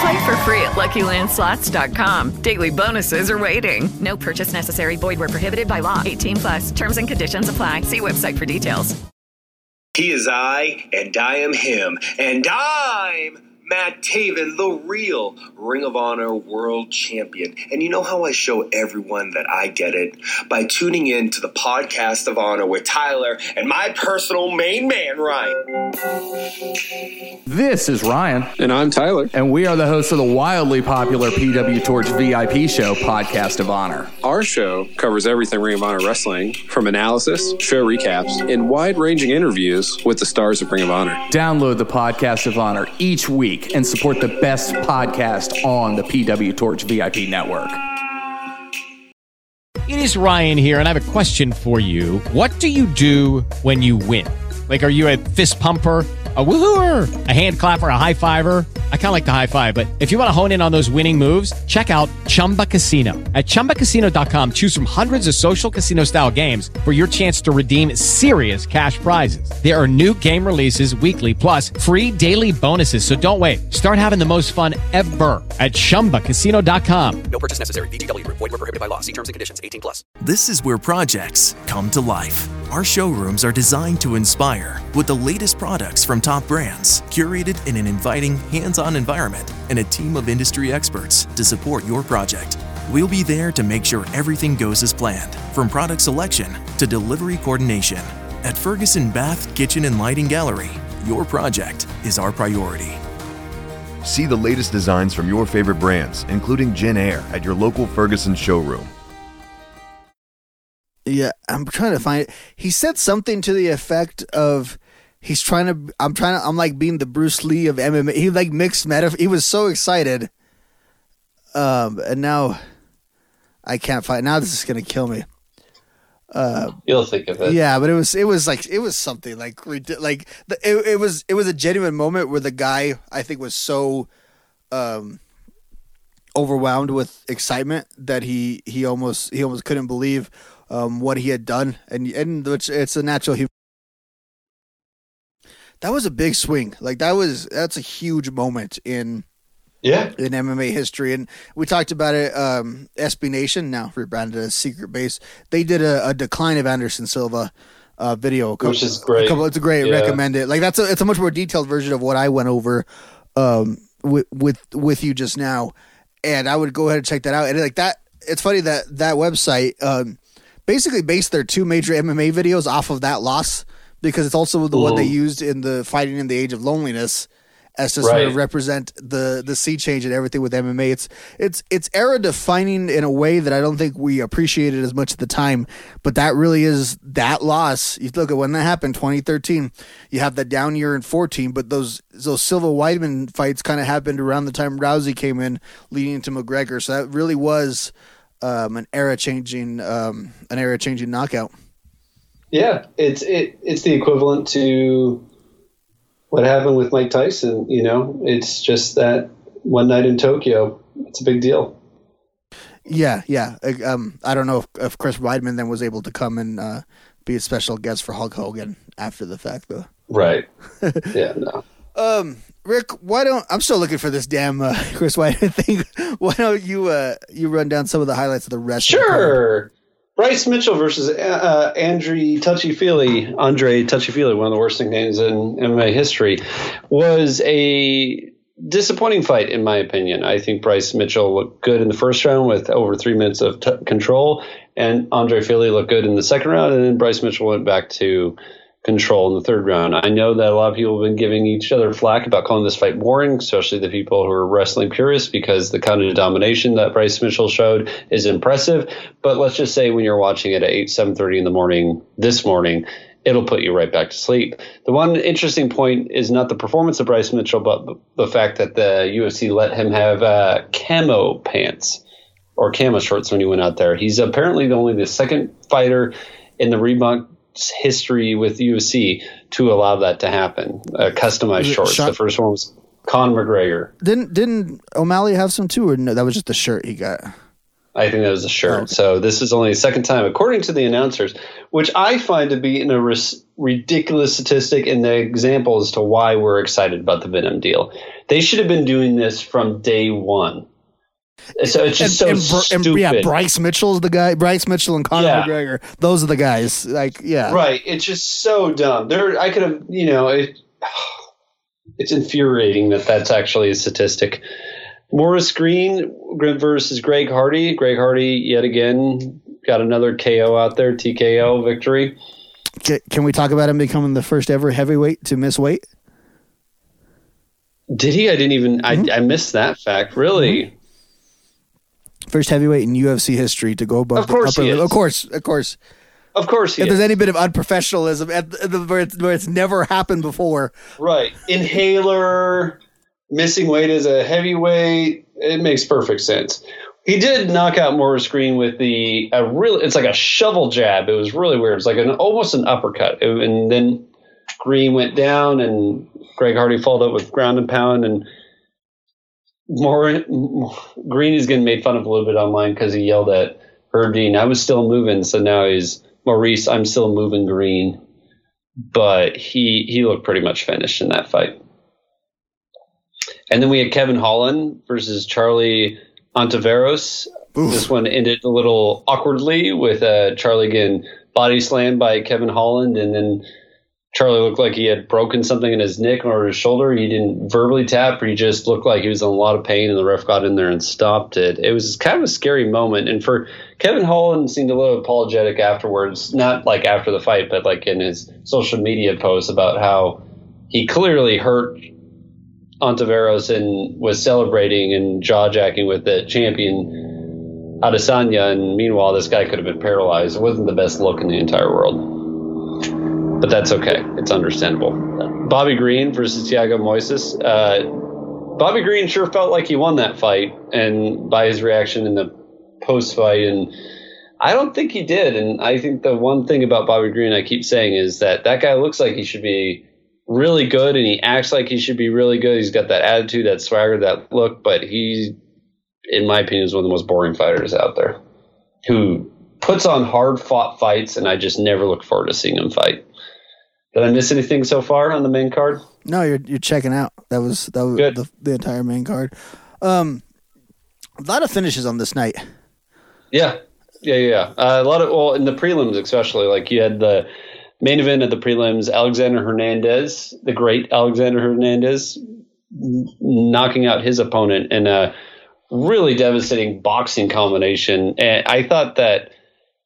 Speaker 3: Play for free at LuckyLandSlots.com. Daily bonuses are waiting. No purchase necessary. Void where prohibited by law. 18 plus. Terms and conditions apply. See website for details.
Speaker 6: He is I, and I am him, and I'm Matt Taven, the real Ring of Honor World Champion. And you know how I show everyone that I get it? By tuning in to the podcast of honor with Tyler and my personal main man, Ryan.
Speaker 7: This is Ryan.
Speaker 8: And I'm Tyler.
Speaker 7: And we are the hosts of the wildly popular PW Torch VIP show, Podcast of Honor.
Speaker 8: Our show covers everything Ring of Honor wrestling, from analysis, show recaps, and wide ranging interviews with the stars of Ring of Honor.
Speaker 7: Download the Podcast of Honor each week and support the best podcast on the PW Torch VIP network.
Speaker 9: It is Ryan here, and I have a question for you. What do you do when you win? Like, are you a fist pumper? A woohooer, a hand clapper, a high fiver. I kind of like the high five, but if you want to hone in on those winning moves, check out Chumba Casino. At ChumbaCasino.com, choose from hundreds of social casino style games for your chance to redeem serious cash prizes. There are new game releases weekly, plus free daily bonuses. So don't wait. Start having the most fun ever at ChumbaCasino.com.
Speaker 10: No purchase necessary. VGW. Void were prohibited by law. See terms and conditions. 18 plus.
Speaker 11: This is where projects come to life. Our showrooms are designed to inspire with the latest products from top brands, curated in an inviting, hands on environment, and a team of industry experts to support your project. We'll be there to make sure everything goes as planned, from product selection to delivery coordination. At Ferguson Bath, Kitchen, and Lighting Gallery, your project is our priority.
Speaker 12: See the latest designs from your favorite brands, including JennAir, at your local Ferguson showroom.
Speaker 1: Yeah, I'm trying to find it. He said something to the effect of he's trying to I'm trying to I'm like being the Bruce Lee of MMA. He like mixed metaphor. He was so excited. Um and now I can't fight. now this is going to kill me. Uh
Speaker 2: You'll think of it.
Speaker 1: yeah, but it was it was like it was something like like the, it, it was it was a genuine moment where the guy I think was so um overwhelmed with excitement that he he almost he almost couldn't believe um what he had done and and which it's a natural hu- that was a big swing. Like that was that's a huge moment in
Speaker 2: yeah.
Speaker 1: in MMA history. And we talked about it um SB Nation now rebranded as Secret Base. They did a, a decline of Anderson Silva uh video couple,
Speaker 2: Which is great.
Speaker 1: a couple, it's a great
Speaker 2: Yeah.
Speaker 1: recommend it. Like that's a it's a much more detailed version of what I went over um with with with you just now. And I would go ahead and check that out. And like that it's funny that that website um basically based their two major MMA videos off of that loss because it's also the one they used in the fighting in the age of loneliness as to sort of represent the the sea change and everything with MMA. It's it's it's era defining in a way that I don't think we appreciated as much at the time. But that really is that loss. You look at when that happened, 2013. You have that down year in 14, but those those Silva Weidman fights kind of happened around the time Rousey came in, leading into McGregor. So that really was um, an era changing um, an era changing knockout.
Speaker 2: Yeah, it's it it's the equivalent to what happened with Mike Tyson. You know, it's just that one night in Tokyo. It's a big deal.
Speaker 1: Yeah, yeah. Um, I don't know if, if Chris Weidman then was able to come and uh, be a special guest for Hulk Hogan after the fact, though.
Speaker 2: Right. yeah. No.
Speaker 1: Um, Rick, why don't I'm still looking for this damn uh, Chris Weidman thing? Why don't you uh you run down some of the highlights of the rest? of the?
Speaker 2: Sure. Bryce Mitchell versus uh, Andre Touchy Fili, Andre Touchy Fili, one of the worst nicknames in MMA history, was a disappointing fight in my opinion. I think Bryce Mitchell looked good in the first round with over three minutes of t- control, and Andre Fili looked good in the second round, and then Bryce Mitchell went back to control in the third round. I know that a lot of people have been giving each other flack about calling this fight boring, especially the people who are wrestling purists, because the kind of domination that Bryce Mitchell showed is impressive. But let's just say when you're watching it at eight, seven thirty in the morning this morning, it'll put you right back to sleep. The one interesting point is not the performance of Bryce Mitchell, but the fact that the UFC let him have uh, camo pants or camo shorts when he went out there. He's apparently the only the second fighter in the Reebok history with UFC to allow that to happen. Uh, customized shorts.
Speaker 1: Sean-
Speaker 2: the first one was Conor McGregor.
Speaker 1: Didn't didn't O'Malley have some too, or no? That was just the shirt he got.
Speaker 2: I think that was a shirt. So this is only the second time, according to the announcers, which I find to be in a ris- ridiculous statistic and the example as to why we're excited about the Venum deal. They should have been doing this from day one. So it's just
Speaker 1: and,
Speaker 2: so
Speaker 1: and,
Speaker 2: stupid.
Speaker 1: and, yeah, Bryce Mitchell's the guy. Bryce Mitchell and Conor
Speaker 2: Yeah.
Speaker 1: McGregor. Those are the guys. Like, yeah,
Speaker 2: Right. It's just so dumb. There, I could have, you know, it, it's infuriating that that's actually a statistic. Maurice Greene versus Greg Hardy. Greg Hardy yet again got another KO out there, TKO victory.
Speaker 1: Can, we talk about him becoming the first ever heavyweight to miss weight?
Speaker 2: Did he? I didn't even.
Speaker 1: Mm-hmm.
Speaker 2: I, I missed that fact. Really?
Speaker 1: First heavyweight in UFC history to go above.
Speaker 2: Of course
Speaker 1: upper
Speaker 2: he is.
Speaker 1: Of course, of course.
Speaker 2: Of course
Speaker 1: if
Speaker 2: is.
Speaker 1: there's any bit of unprofessionalism at the, the, where, it's, where it's never happened before,
Speaker 2: Right. Inhaler, missing weight as a heavyweight. It makes perfect sense. He did knock out Maurice Greene with the a real. It's like a shovel jab. It was really weird. It's like an almost an uppercut, and then Greene went down, and Greg Hardy followed up with ground and pound, and more Greene is getting made fun of a little bit online because he yelled at Herb Dean. I was still moving, so now he's Maurice. I'm still moving Greene, but he he looked pretty much finished in that fight. And then we had Kevin Holland versus Charlie Ontiveros. This one ended a little awkwardly with uh, Charlie getting body slammed by Kevin Holland, and then Charlie looked like he had broken something in his neck or his shoulder. He didn't verbally tap, he just looked like he was in a lot of pain, and the ref got in there and stopped it. It was kind of a scary moment, and for Kevin Holland seemed a little apologetic afterwards, not like after the fight, but like in his social media posts about how he clearly hurt Ontiveros and was celebrating and jaw jacking with the champion Adesanya, and meanwhile this guy could have been paralyzed. It wasn't the best look in the entire world, but that's okay. It's understandable. Bobby Green versus Thiago Moises. Uh, Bobby Green sure felt like he won that fight, and by his reaction in the post fight, and I don't think he did. And I think the one thing about Bobby Green I keep saying is that that guy looks like he should be really good and he acts like he should be really good. He's got that attitude, that swagger, that look, but he, in my opinion, is one of the most boring fighters out there who puts on hard fought fights, and I just never look forward to seeing him fight. Did I miss anything so far on the main card?
Speaker 1: no, you're you're checking out. That was that was
Speaker 2: Good.
Speaker 1: the, the entire main card. Um, a lot of finishes on this night.
Speaker 2: Yeah, yeah, yeah. Uh, a lot of well in the prelims, especially like you had the main event of the prelims, Alexander Hernandez, the great Alexander Hernandez, knocking out his opponent in a really devastating boxing combination. And I thought that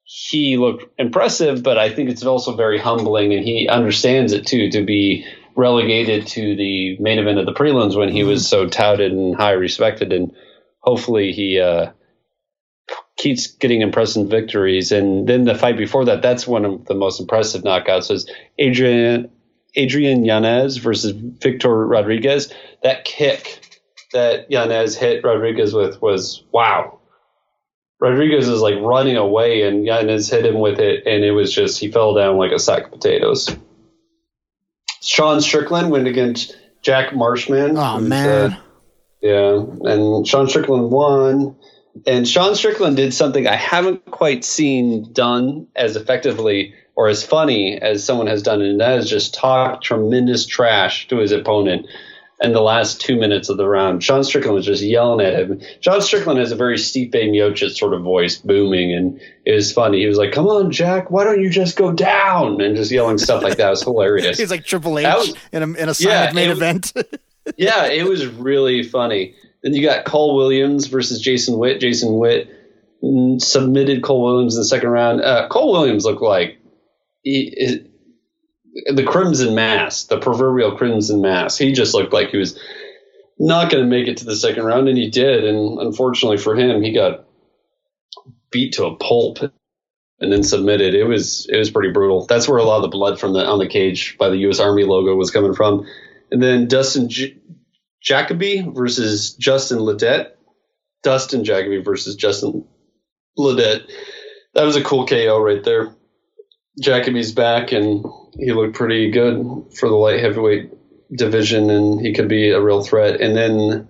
Speaker 2: he looked impressive, but I think it's also very humbling, and he understands it too to be relegated to the main event of the prelims when he was so touted and high respected, and hopefully he. Uh, keeps getting impressive victories. And then the fight before that, that's one of the most impressive knockouts was Adrian Adrian Yanez versus Victor Rodriguez. That kick that Yanez hit Rodriguez with was wow. Rodriguez is like running away and Yanez hit him with it and it was just he fell down like a sack of potatoes. Sean Strickland went against Jack Marshman.
Speaker 1: Oh man,
Speaker 2: uh, yeah, and Sean Strickland won. And Sean Strickland did something I haven't quite seen done as effectively or as funny as someone has done, and that is just talk tremendous trash to his opponent in the last two minutes of the round. Sean Strickland was just yelling at him. Sean Strickland has a very Stipe Miocic sort of voice, booming, and it was funny. He was like, "Come on, Jack, why don't you just go down?" and just yelling stuff like that. It was hilarious.
Speaker 1: he's like Triple H
Speaker 2: was-
Speaker 1: in a in a
Speaker 2: Yeah,
Speaker 1: main event.
Speaker 2: yeah, it was really funny. Then you got Cole Williams versus Jason Witt. Jason Witt mm, submitted Cole Williams in the second round. Uh, Cole Williams looked like he, the crimson mask, the proverbial crimson mask. He just looked like he was not going to make it to the second round, and he did. And unfortunately for him, he got beat to a pulp and then submitted. It was it was pretty brutal. That's where a lot of the blood from the on the cage by the U.S. Army logo was coming from. And then Dustin J- Jacoby versus Justin Ledet. Dustin Jacoby versus Justin Ledet. That was a cool KO right there. Jacoby's back and he looked pretty good for the light heavyweight division and he could be a real threat. And then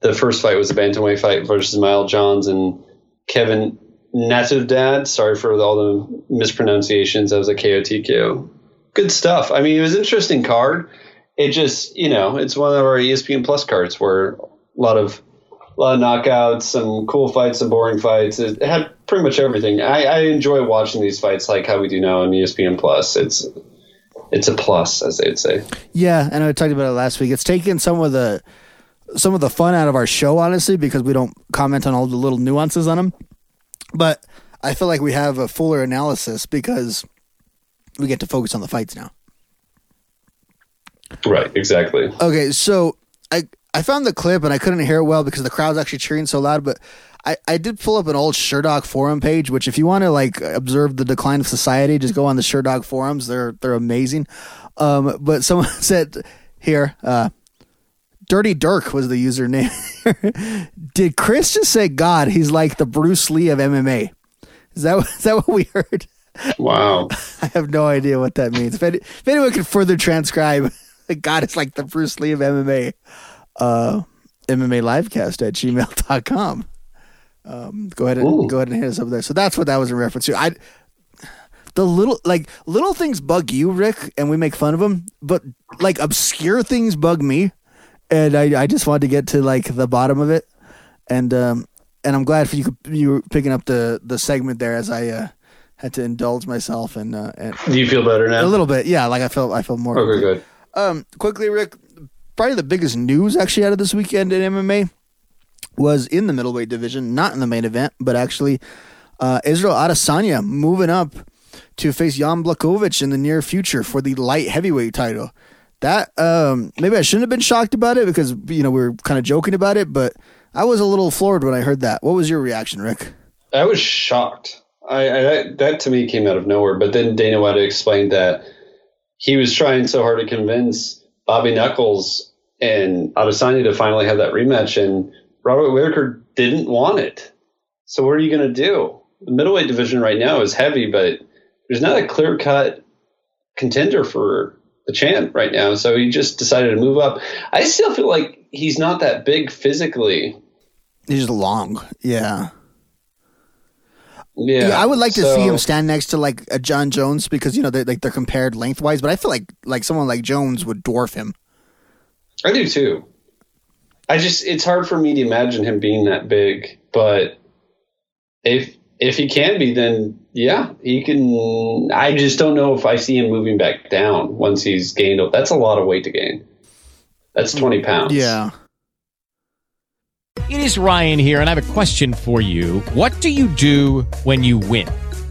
Speaker 2: the first fight was a bantamweight fight versus Mile Johns and Kevin Natividad. Sorry for all the mispronunciations. That was a KO TKO. Good stuff. I mean, it was an interesting card. It just, you know, it's one of our ESPN Plus cards where a lot of a lot of knockouts, some cool fights, some boring fights. It had pretty much everything. I, I enjoy watching these fights like how we do now on ESPN Plus. It's it's a plus, as they'd say.
Speaker 1: Yeah, and I talked about it last week. It's taken some of the some of the fun out of our show, honestly, because we don't comment on all the little nuances on them. But I feel like we have a fuller analysis because we get to focus on the fights now.
Speaker 2: Right, exactly.
Speaker 1: Okay, so I I found the clip and I couldn't hear it well because the crowd's actually cheering so loud, but I, I did pull up an old Sherdog forum page, which if you want to like observe the decline of society, just go on the Sherdog forums. They're they're amazing. Um, but someone said here, uh, Dirty Dirk was the username. did Chris just say God? He's like the Bruce Lee of MMA. Is that is that what we heard?
Speaker 2: Wow.
Speaker 1: I have no idea what that means. If, any, if anyone could further transcribe, God is like the Bruce Lee of MMA. Uh, MMA livecast at gmail.com. Um, go ahead and
Speaker 2: Ooh.
Speaker 1: go ahead and hit us up there. So that's what that was in reference to. I the little like little things bug you, Rick, and we make fun of them, but like obscure things bug me, and I I just wanted to get to like the bottom of it, and um and I'm glad for you you were picking up the the segment there as I uh, had to indulge myself and uh, and
Speaker 2: Do you feel better now?
Speaker 1: a little bit, yeah. Like I felt I felt more.
Speaker 2: Okay, good.
Speaker 1: Um, quickly, Rick. Probably the biggest news actually out of this weekend in MMA was in the middleweight division, not in the main event, but actually uh, Israel Adesanya moving up to face Jan Blachowicz in the near future for the light heavyweight title. That um, maybe I shouldn't have been shocked about it because you know we were kind of joking about it, but I was a little floored when I heard that. What was your reaction, Rick?
Speaker 2: I was shocked. I, I that, that to me came out of nowhere. But then Dana White explained that he was trying so hard to convince Bobby Knuckles and Adesanya to finally have that rematch, and Robert Whitaker didn't want it. So what are you going to do? The middleweight division right now is heavy, but there's not a clear cut contender for the champ right now. So he just decided to move up. I still feel like he's not that big physically.
Speaker 1: He's long, yeah.
Speaker 2: Yeah,
Speaker 1: I would like to
Speaker 2: so-
Speaker 1: see him stand next to like a Jon Jones because you know they're like they're compared lengthwise, but I feel like like someone like Jones would dwarf him.
Speaker 2: I do too. I just it's hard for me to imagine him being that big, but if if he can be, then yeah, he can. I just don't know if I see him moving back down once he's gained. That's a lot of weight to gain. That's twenty pounds.
Speaker 1: Yeah.
Speaker 9: It is Ryan here, and I have a question for you. What do you do when you win?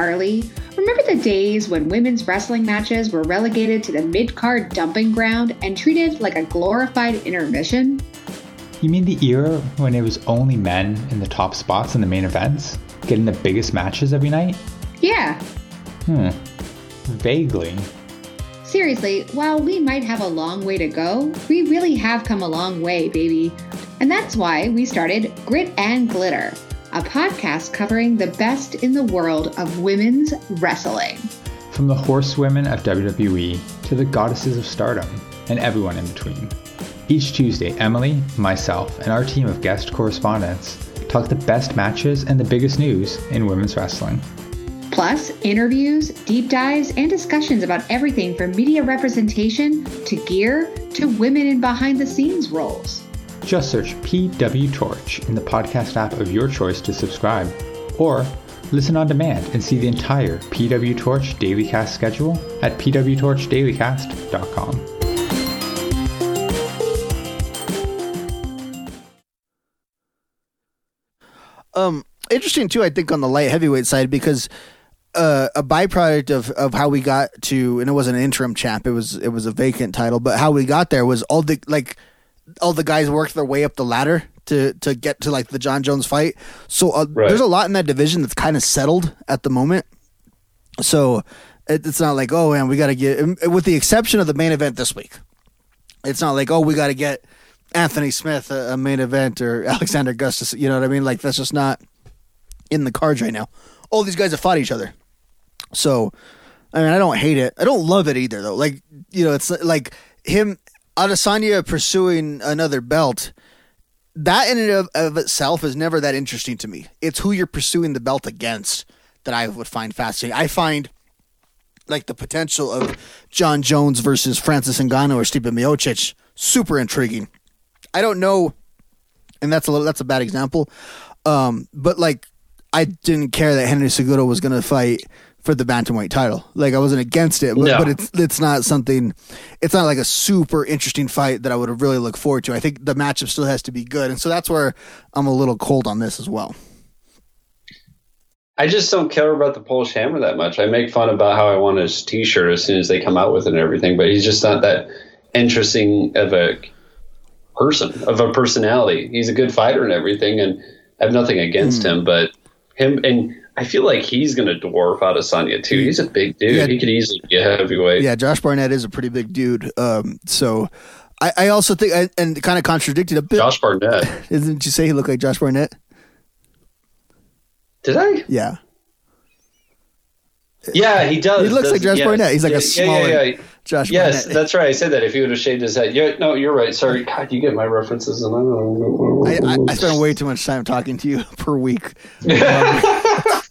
Speaker 13: Harley, remember the days when women's wrestling matches were relegated to the mid card dumping ground and treated like a glorified intermission?
Speaker 14: You mean the era when it was only men in the top spots in the main events, getting the biggest matches every night?
Speaker 13: Yeah,
Speaker 14: Hmm. Vaguely.
Speaker 13: seriously, while we might have a long way to go, we really have come a long way, baby. And that's why we started Grit and Glitter, a podcast covering the best in the world of women's wrestling.
Speaker 14: From the horsewomen of WWE to the goddesses of stardom and everyone in between. Each Tuesday, Emily, myself, and our team of guest correspondents talk the best matches and the biggest news in women's wrestling.
Speaker 13: Plus, interviews, deep dives, and discussions about everything from media representation to gear to women in behind the scenes roles.
Speaker 14: Just search PW Torch in the podcast app of your choice to subscribe, or listen on demand and see the entire PW Torch Daily Cast schedule at pwtorchdailycast.com.
Speaker 1: Um, interesting too, I think, on the light heavyweight side because uh, a byproduct of, of how we got to, and it wasn't an interim champ; it was it was a vacant title. But how we got there was all the like all the guys worked their way up the ladder to to get to like the Jon Jones fight. So uh,
Speaker 2: Right.
Speaker 1: there's a lot in that division that's kind of settled at the moment. So it, it's not like oh man, we got to get with the exception of the main event this week. It's not like oh we got to get Anthony Smith a, a main event or Alexander Gustus. You know what I mean? Like that's just not in the cards right now. All these guys have fought each other. So, I mean, I don't hate it. I don't love it either, though. Like, you know, it's like him, Adesanya pursuing another belt. That in and of, of itself is never that interesting to me. It's who you're pursuing the belt against that I would find fascinating. I find like the potential of Jon Jones versus Francis Ngannou or Stipe Miocic super intriguing. I don't know, and that's a little, that's a bad example. Um, but like, I didn't care that Henry Cejudo was going to fight for the bantamweight title. Like, I wasn't against it, but,
Speaker 2: No.
Speaker 1: but it's it's not something. It's not like a super interesting fight that I would really look forward to. I think the matchup still has to be good, and so that's where I'm a little cold on this as well.
Speaker 2: I just don't care about the Polish Hammer that much. I make fun about how I want his T-shirt as soon as they come out with it and everything, but he's just not that interesting of a person, of a personality. He's a good fighter and everything, and I have nothing against
Speaker 1: Hmm.
Speaker 2: him. But him and I feel like he's going to dwarf out of Adesanya too. He's a big dude.
Speaker 1: Yeah.
Speaker 2: He could easily be a heavyweight.
Speaker 1: Yeah, Josh Barnett is a pretty big dude. Um, so I, I also think, and- and kind of contradicted a bit.
Speaker 2: Josh Barnett.
Speaker 1: Didn't you say he looked like Josh Barnett?
Speaker 2: Did I?
Speaker 1: Yeah.
Speaker 2: Yeah, he does.
Speaker 1: He looks like Josh. Barnett. He's like a
Speaker 2: Yeah,
Speaker 1: smaller
Speaker 2: yeah, yeah.
Speaker 1: Josh
Speaker 2: Yes,
Speaker 1: Barnett.
Speaker 2: that's right. I said that. If he would have shaved his head, yeah. No, you're right. Sorry. God, you get my references, and I don't.
Speaker 1: I, I, I spend way too much time talking to you per week, Um,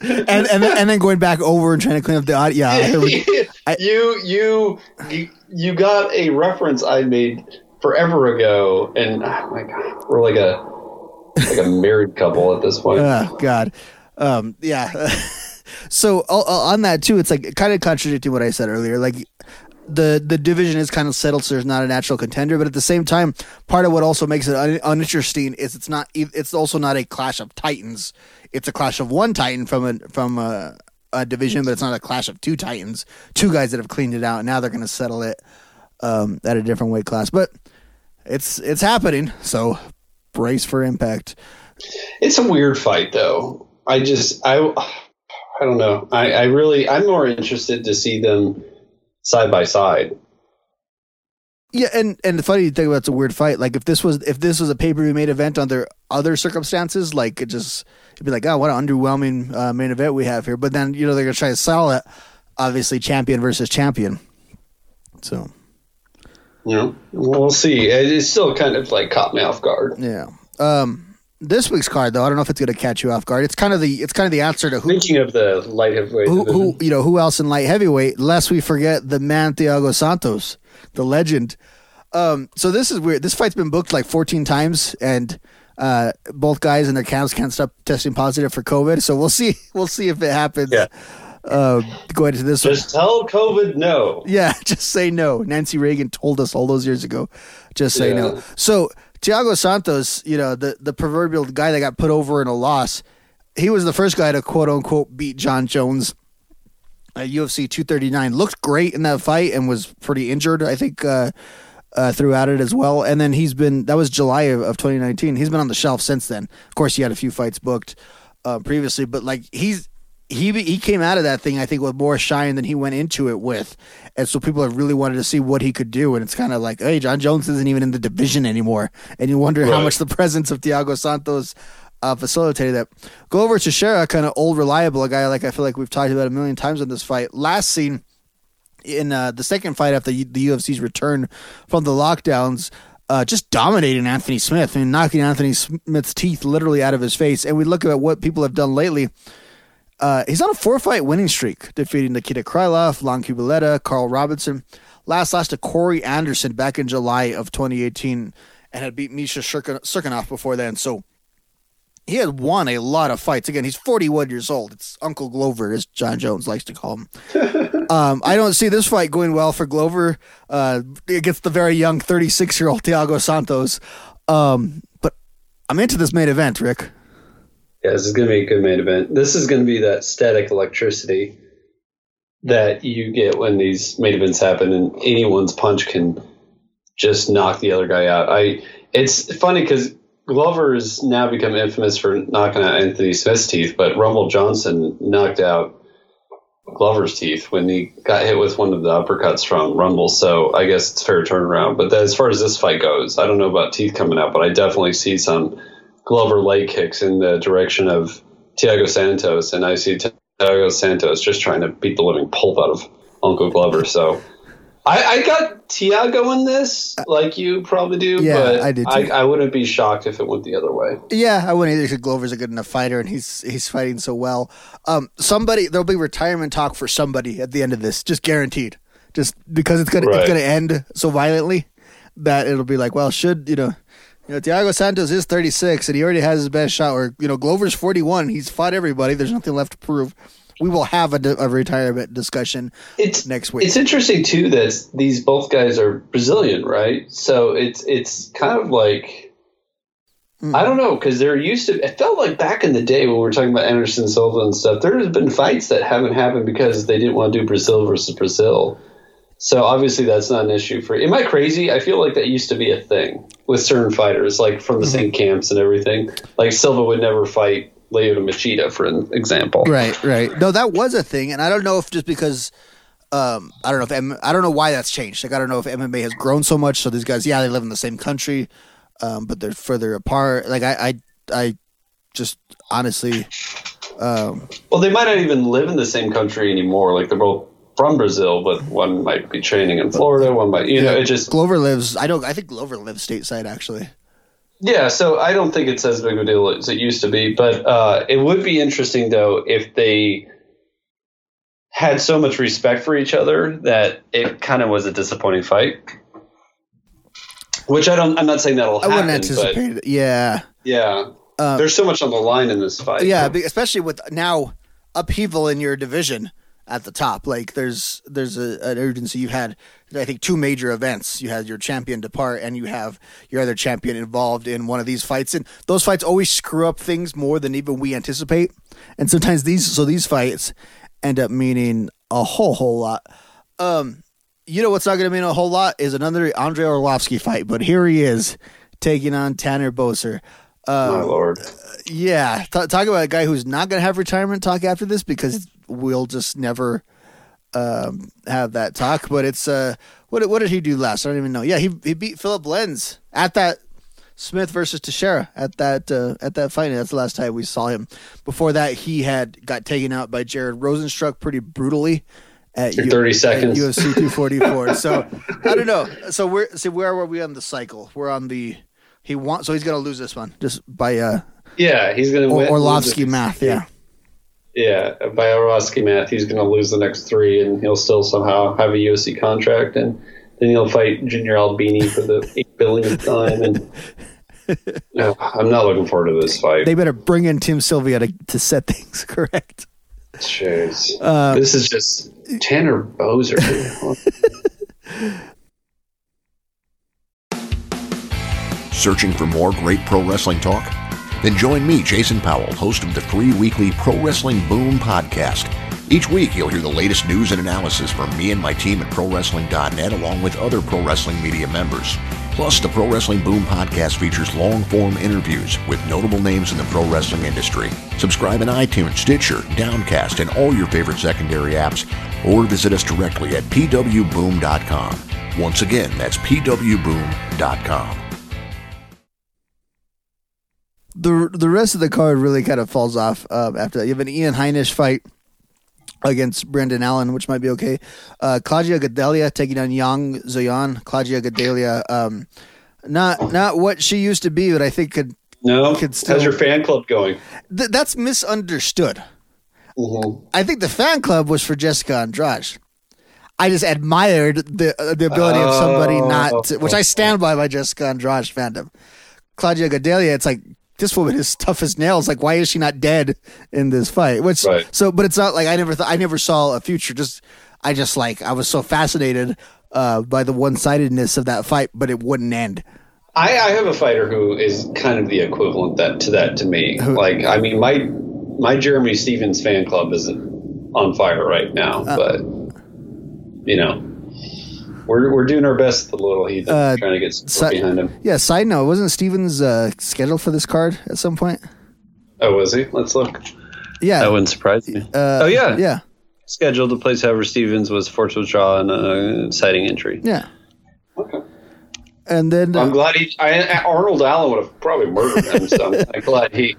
Speaker 1: and and then, and then going back over and trying to clean up the audio. Yeah, we-
Speaker 2: you you you you got a reference I made forever ago, and oh my god, we're like a like a married couple at this point.
Speaker 1: Oh God, um, yeah. so uh, on that too, it's like kind of contradicting what I said earlier. Like the the division is kind of settled, so there's not a natural contender. But at the same time, part of what also makes it un- uninteresting is it's not. It's also not a clash of titans. It's a clash of one titan from a from a, a division, but it's not a clash of two titans. Two guys that have cleaned it out. And now they're going to settle it um, at a different weight class, but it's it's happening. So brace for impact.
Speaker 2: It's a weird fight, though. I just I I don't know. I I really I'm more interested to see them side by side.
Speaker 1: Yeah, and and the funny thing about it's a weird fight. Like if this was if this was a pay per view main event under other circumstances, like it just it'd be like, oh, what an underwhelming uh, main event we have here. But then you know they're gonna try to sell it, obviously champion versus champion. So
Speaker 2: know, we'll see. It's still kind of like caught me off guard.
Speaker 1: yeah. Um, this week's card though, I don't know if it's gonna catch you off guard. It's kind of the it's kind of the answer to who
Speaker 2: Thinking of the light heavyweight,
Speaker 1: who, who you know who else in light heavyweight lest we forget the man Thiago Santos the legend um so this is weird this fight's been booked like 14 times and uh both guys and their camps can't stop testing positive for covid so we'll see we'll see if it happens
Speaker 2: Yeah.
Speaker 1: uh going into this one
Speaker 2: just tell COVID no.
Speaker 1: yeah, just say no. Nancy Reagan told us all those years ago. Just say no. So Thiago Santos, you know, the the proverbial guy that got put over in a loss, he was the first guy to quote unquote beat Jon Jones at UFC 239. Looked great in that fight and was pretty injured, I think, uh, uh, throughout it as well. And then he's been that was July of, of 2019. He's been on the shelf since then. Of course, he had a few fights booked uh, previously, but like he's he he came out of that thing I think with more shine than he went into it with, and so people have really wanted to see what he could do. And it's kind of like, hey, Jon Jones isn't even in the division anymore, and you wonder how much the presence of Thiago Santos uh, facilitated that. Glover Teixeira, kind of old reliable, a guy like I feel like we've talked about a million times in this fight. Last seen in uh, the second fight after the UFC's return from the lockdowns. Uh, just dominating Anthony Smith and knocking Anthony Smith's teeth literally out of his face. And we look at what people have done lately Uh, he's on a four fight winning streak, defeating Nikita Krylov, Ion Cutelaba, Karl Roberson. Last lost to Corey Anderson back in July of 2018 and had beat Misha Cirkunov before then. So he had won a lot of fights. Again, he's 41 years old. It's Uncle Glover, as Jon Jones likes to call him. um, I don't see this fight going well for Glover uh, against the very young 36 year old Thiago Santos. Um, but I'm into this main event, Rick.
Speaker 2: Yeah, this is going to be a good main event. This is going to be that static electricity that you get when these main events happen, and anyone's punch can just knock the other guy out. I. It's funny because Glover has now become infamous for knocking out Anthony Smith's teeth, but Rumble Johnson knocked out Glover's teeth when he got hit with one of the uppercuts from Rumble. So I guess it's fair turnaround. But as far as this fight goes, I don't know about teeth coming out, but I definitely see some Glover leg kicks in the direction of Thiago Santos, and I see Thiago Santos just trying to beat the living pulp out of Uncle Glover. So I, I got Thiago in this, like you probably do.
Speaker 1: Yeah,
Speaker 2: but
Speaker 1: I did too.
Speaker 2: I, I wouldn't be shocked if it went the other way.
Speaker 1: Yeah, I wouldn't either. 'cause Glover's a good enough fighter, and he's he's fighting so well. Um, somebody there'll be retirement talk for somebody at the end of this, just guaranteed. Just because it's gonna
Speaker 2: Right.
Speaker 1: it's gonna end so violently that it'll be like, well, should you know, you know, Thiago Santos is 36 and he already has his best shot. Or you know, Glover's 41. He's fought everybody. There's nothing left to prove. We will have a, a retirement discussion it's, next week.
Speaker 2: It's interesting too that these both guys are Brazilian, right? So it's it's kind of like I mm-hmm. don't know because there used to. It felt like back in the day when we were talking about Anderson Silva and stuff. There has been fights that haven't happened because they didn't want to do Brazil versus Brazil. So obviously that's not an issue for. Am I crazy? I feel like that used to be a thing with certain fighters, like from the same camps and everything. Like Silva would never fight Lyoto Machida, for an example.
Speaker 1: Right, right. No, that was a thing, and I don't know if just because um, I don't know if M- I don't know why that's changed. Like I don't know if MMA has grown so much. So these guys, yeah, they live in the same country, um, but they're further apart. Like I, I, I just honestly, um,
Speaker 2: Well, they might not even live in the same country anymore. Like they're both from Brazil, but one might be training in Florida. One might, you know, it just
Speaker 1: Glover lives. I don't. I think Glover lives stateside actually.
Speaker 2: yeah. So I don't think it's as big of a deal as it used to be. But uh, it would be interesting though if they had so much respect for each other that it kind of was a disappointing fight. Which I don't. I'm not saying that'll
Speaker 1: I wouldn't anticipate
Speaker 2: But
Speaker 1: it. Yeah,
Speaker 2: yeah,
Speaker 1: Uh,
Speaker 2: there's so much on the line in this fight.
Speaker 1: yeah, especially with now upheaval in your division at the top. Like there's there's a, an urgency. You had I think two major events. You had your champion depart, and you have your other champion involved in one of these fights. And those fights always screw up things more than even we anticipate. And sometimes these so these fights end up meaning a whole whole lot. Um, you know what's not going to mean a whole lot is another Andrei Arlovski fight, but here he is taking on Tanner Boser. Uh,
Speaker 2: My lord.
Speaker 1: yeah, T- talk about a guy who's not going to have retirement talk after this because we'll just never um, have that talk. But it's uh, what what did he do last? I don't even know. Yeah, he he beat Philipe Lins at that Smith versus Teixeira at that uh, at that fight. That's the last time we saw him. Before that, he had got taken out by Jairzinho Rozenstruik pretty brutally. At
Speaker 2: In 30 seconds.
Speaker 1: at UFC 244. so I don't know. So we're so where were we on the cycle? We're on the he wants so he's gonna lose this one just by uh
Speaker 2: Yeah, he's to
Speaker 1: or,
Speaker 2: win. Arlovski
Speaker 1: math. Yeah.
Speaker 2: Yeah, by Arlovski math, he's going to lose the next three, and he'll still somehow have a UFC contract, and then he'll fight Junior Albini for the eight billionth time. And no, I'm not looking forward to this fight.
Speaker 1: They better bring in Tim Sylvia to, to set things correct.
Speaker 2: Jeez,
Speaker 1: Uh,
Speaker 2: this is just Tanner Boser.
Speaker 15: Searching for more great pro wrestling talk? Then join me, Jason Powell, host of the free weekly Pro Wrestling Boom podcast. Each week, you'll hear the latest news and analysis from me and my team at ProWrestling.net, along with other pro wrestling media members. Plus, the Pro Wrestling Boom podcast features long form interviews with notable names in the pro wrestling industry. Subscribe in iTunes, Stitcher, Downcast, and all your favorite secondary apps, or visit us directly at pwboom.com. Once again, that's pwboom.com.
Speaker 1: the the rest of the card really kind of falls off um, after that. You have an Ian Heinisch fight against Brendan Allen, which might be okay. Uh, Claudia Gadelha taking on Yan Xiaonan. Claudia Gadelha, um, not not what she used to be, but I think could
Speaker 2: no,
Speaker 1: could still.
Speaker 2: how's your fan club going?
Speaker 1: Th- that's misunderstood.
Speaker 2: Mm-hmm.
Speaker 1: I think the fan club was for Jessica Andrade. I just admired the uh, the ability of somebody
Speaker 2: Oh.
Speaker 1: not, to, which I stand by my Jessica Andrade fandom. Claudia Gadelia, it's like this woman is tough as nails. Like, why is she not dead in this fight? Which
Speaker 2: Right.
Speaker 1: so, but it's not like I never thought I never saw a future. Just I just like I was so fascinated uh, by the one sidedness of that fight, but it wouldn't end.
Speaker 2: I, I have a fighter who is kind of the equivalent that to that to me. Like, I mean, my my Jeremy Stephens fan club is on fire right now,
Speaker 1: Uh.
Speaker 2: but you know, we're we're doing our best. The little heathen
Speaker 1: Uh,
Speaker 2: trying to get support
Speaker 1: si-
Speaker 2: behind him.
Speaker 1: Yeah. Side note: wasn't Stephens uh, scheduled for this card at some point?
Speaker 2: Oh, was he? Let's look.
Speaker 1: Yeah.
Speaker 2: That wouldn't surprise me.
Speaker 1: Uh,
Speaker 2: oh yeah,
Speaker 1: Yeah.
Speaker 2: Scheduled to place however Stephens was forced to withdraw and a citing injury.
Speaker 1: Yeah. Okay. And then uh,
Speaker 2: I'm glad he. I, Arnold Allen would have probably murdered him. so I'm glad he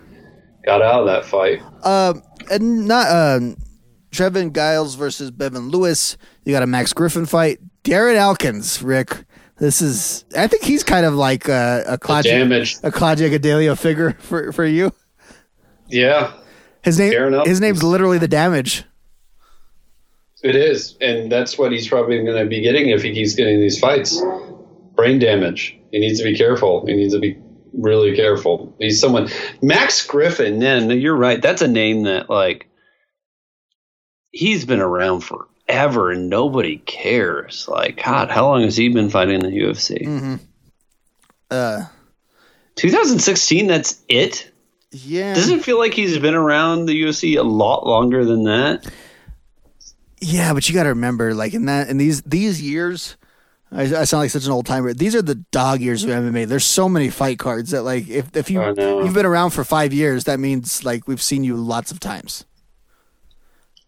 Speaker 2: got out of that fight.
Speaker 1: Um, and not um, Trevin Giles versus Bevon Lewis. You got a Max Griffin fight. Darren Elkins, Rick. This is. I think he's kind of like a, a Claudia, a Claudia Gadelha figure for for you.
Speaker 2: Yeah,
Speaker 1: His name. His name's literally the damage.
Speaker 2: It is, and that's what he's probably going to be getting if he keeps getting these fights. Brain damage. He needs to be careful. He needs to be really careful. He's someone. Max Griffin. Then you're right. That's a name that like he's been around forever, and nobody cares. Like God, how long has he been fighting in the UFC?
Speaker 1: Mm-hmm. Uh,
Speaker 2: 2016. That's it.
Speaker 1: yeah.
Speaker 2: Doesn't it feel like he's been around the UFC a lot longer than that?
Speaker 1: Yeah, but you got to remember, like in that in these these years, I, I sound like such an old timer. These are the dog years of MMA. There's so many fight cards that like if if you you've been around for five years, that means like we've seen you lots of times.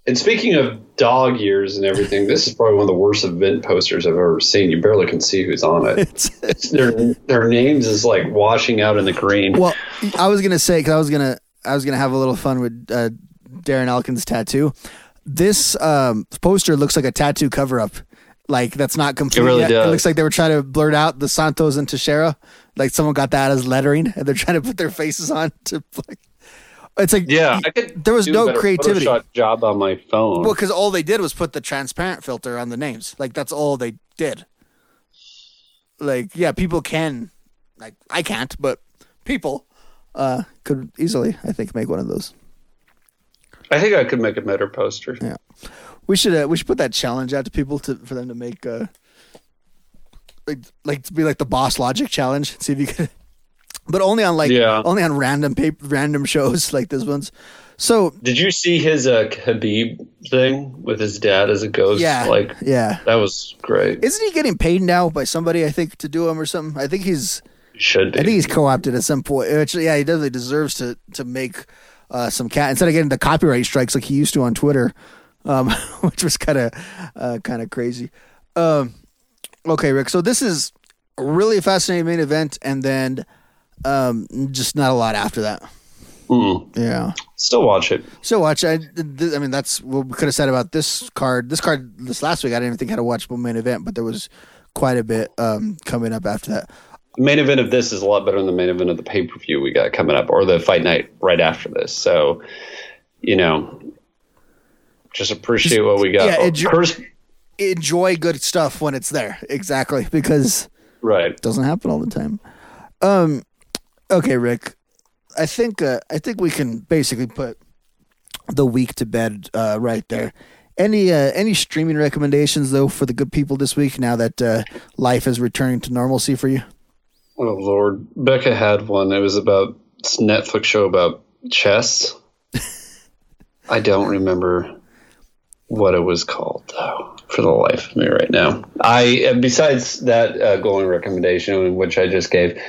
Speaker 2: And speaking of dog years and everything, this is probably one of the worst event posters I've ever seen. You barely can see who's on it. Their their names is like washing out in the green.
Speaker 1: well, I was gonna say because I was gonna I was gonna have a little fun with uh, Darren Elkins' tattoo. This um, poster looks like a tattoo cover up. Like that's not complete.
Speaker 2: It really
Speaker 1: yet. It looks like they were trying to blurt out the Santos and Teixeira. Like someone got that as lettering, and they're trying to put their faces on to like. It's like
Speaker 2: yeah, I could.
Speaker 1: there was no creativity.
Speaker 2: Photoshop job on my phone.
Speaker 1: Well, because all they did was put the transparent filter on the names. Like that's all they did. Like, yeah, people can, like I can't, but people uh, could easily, I think, make one of those.
Speaker 2: I think I could make a better poster.
Speaker 1: Yeah, we should uh, we should put that challenge out to people to for them to make uh, like like to be like the BossLogic challenge. See if you could, but only on like
Speaker 2: Yeah.
Speaker 1: only on random paper, random shows like this one's. So
Speaker 2: Did you see his uh, Khabib thing with his dad as a ghost?
Speaker 1: Yeah,
Speaker 2: like
Speaker 1: yeah.
Speaker 2: that was great.
Speaker 1: Isn't he getting paid now by somebody? I think to do him or something. I think he's.
Speaker 2: Should be.
Speaker 1: I think he's co-opted at some point. Actually, yeah, he definitely deserves to to make uh, some cat instead of getting the copyright strikes like he used to on Twitter, um, which was kind of uh, kind of crazy. Um, okay, Rick. So this is a really fascinating main event, and then um, just not a lot after that.
Speaker 2: Mm.
Speaker 1: Yeah.
Speaker 2: Still watch it.
Speaker 1: So watch. I, th- I mean, that's what we could have said about this card. This card this last week, I didn't even think I had a watchable main event, but there was quite a bit um, coming up after that.
Speaker 2: main event of this is a lot better than the main event of the pay per view we got coming up, or the fight night right after this. So, you know, just appreciate what we got.
Speaker 1: yeah,
Speaker 2: Oh,
Speaker 1: enjoy-
Speaker 2: Curtis-
Speaker 1: enjoy good stuff when it's there. Exactly, because
Speaker 2: right,
Speaker 1: it doesn't happen all the time. Um, okay, Rick, I think uh, I think we can basically put the week to bed uh, right there. Any uh, any streaming recommendations though for the good people this week? Now that uh, life is returning to normalcy for you.
Speaker 2: oh Lord, Becca had one. It was about it's Netflix show about chess. I don't remember what it was called though, for the life of me right now. I besides that uh, glowing recommendation which I just gave,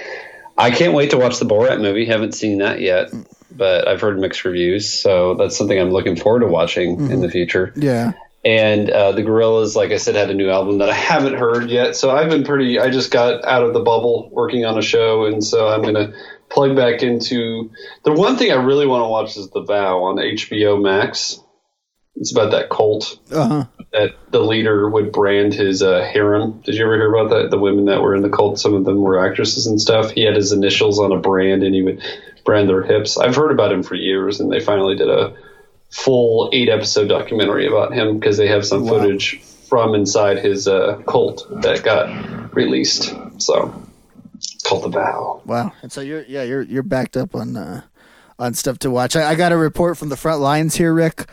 Speaker 2: I can't wait to watch the Borat movie. Haven't seen that yet, but I've heard mixed reviews, so that's something I'm looking forward to watching in the future.
Speaker 1: Yeah.
Speaker 2: And uh, the Gorillaz, like I said, had a new album that I haven't heard yet. So I've been pretty. I just got out of the bubble working on a show, and so I'm gonna plug back into the one thing I really want to watch is The Vow on HBO Max. It's about that cult
Speaker 1: Uh huh.
Speaker 2: that the leader would brand his uh, harem. Did you ever hear about that? The women that were in the cult, some of them were actresses and stuff. He had his initials on a brand, and he would brand their hips. I've heard about him for years, and they finally did a full eight episode documentary about him because they have some
Speaker 1: Wow.
Speaker 2: footage from inside his uh, cult that got released. So it's called The Vow.
Speaker 1: Wow. And so you're yeah you're you're backed up on uh, on stuff to watch. I, I got a report from the front lines here, Rick.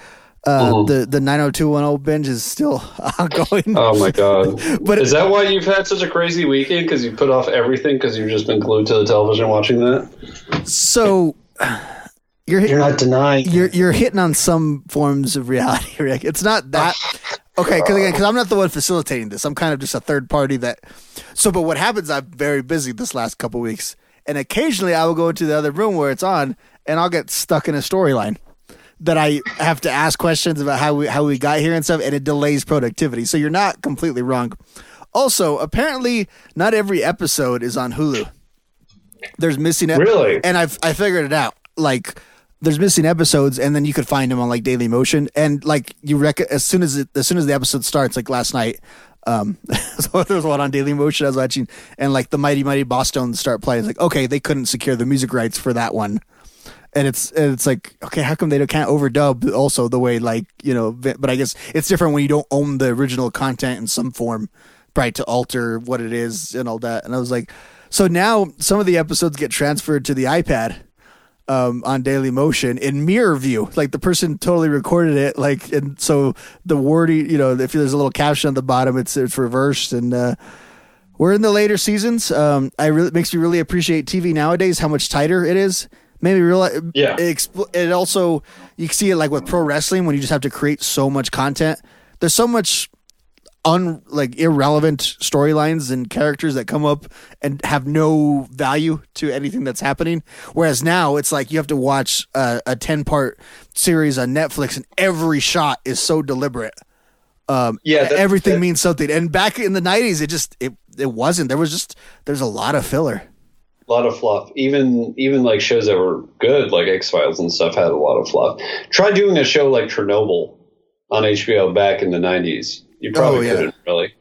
Speaker 1: Uh. The the 90210 binge is still ongoing.
Speaker 2: Oh my god!
Speaker 1: But-
Speaker 2: is that why you've had such a crazy weekend? Because you put off everything because you've just been glued to the television watching that.
Speaker 1: So you're
Speaker 2: you're not denying
Speaker 1: you're you're hitting on some forms of reality, Rick. It's not that okay because again because I'm not the one facilitating this. I'm kind of just a third party that. So, but what happens? I'm very busy this last couple weeks, and occasionally I will go into the other room where it's on, and I'll get stuck in a storyline that I have to ask questions about how we how we got here and stuff, and it delays productivity. So you're not completely wrong. Also, apparently, not every episode is on Hulu. There's missing ep-
Speaker 2: Really?
Speaker 1: and I've I figured it out. Like there's missing episodes, and then you could find them on like Daily Motion, and like you rec as soon as it, as soon as the episode starts, like last night. Um, so there was one on Daily Motion I was watching, and like the Mighty Mighty Bosstones start playing. It's like okay, they couldn't secure the music rights for that one, and it's and it's like okay, how come they can't overdub also the way like you know? But I guess it's different when you don't own the original content in some form, right? To alter what it is and all that. And I was like, so now some of the episodes get transferred to the iPad um, on Daily Motion in mirror view. Like the person totally recorded it. Like and so the wordy, you know, if there's a little caption on the bottom, it's it's reversed and. uh we're in the later seasons. Um, I really makes me really appreciate TV nowadays. How much tighter it is. Maybe realize.
Speaker 2: Yeah.
Speaker 1: It, expl- it also you can see it like with pro wrestling when you just have to create so much content. There's so much un like irrelevant storylines and characters that come up and have no value to anything that's happening. Whereas now it's like you have to watch a, a ten part series on Netflix and every shot is so deliberate. Um,
Speaker 2: Yeah, that-
Speaker 1: everything
Speaker 2: that-
Speaker 1: means something. And back in the '90s, it just it it wasn't. There was just there's a lot of filler.
Speaker 2: A lot of fluff. Even even like shows that were good, like X Files and stuff, had a lot of fluff. Try doing a show like Chernobyl on HBO back in the '90s. You probably
Speaker 1: Oh, yeah.
Speaker 2: couldn't really.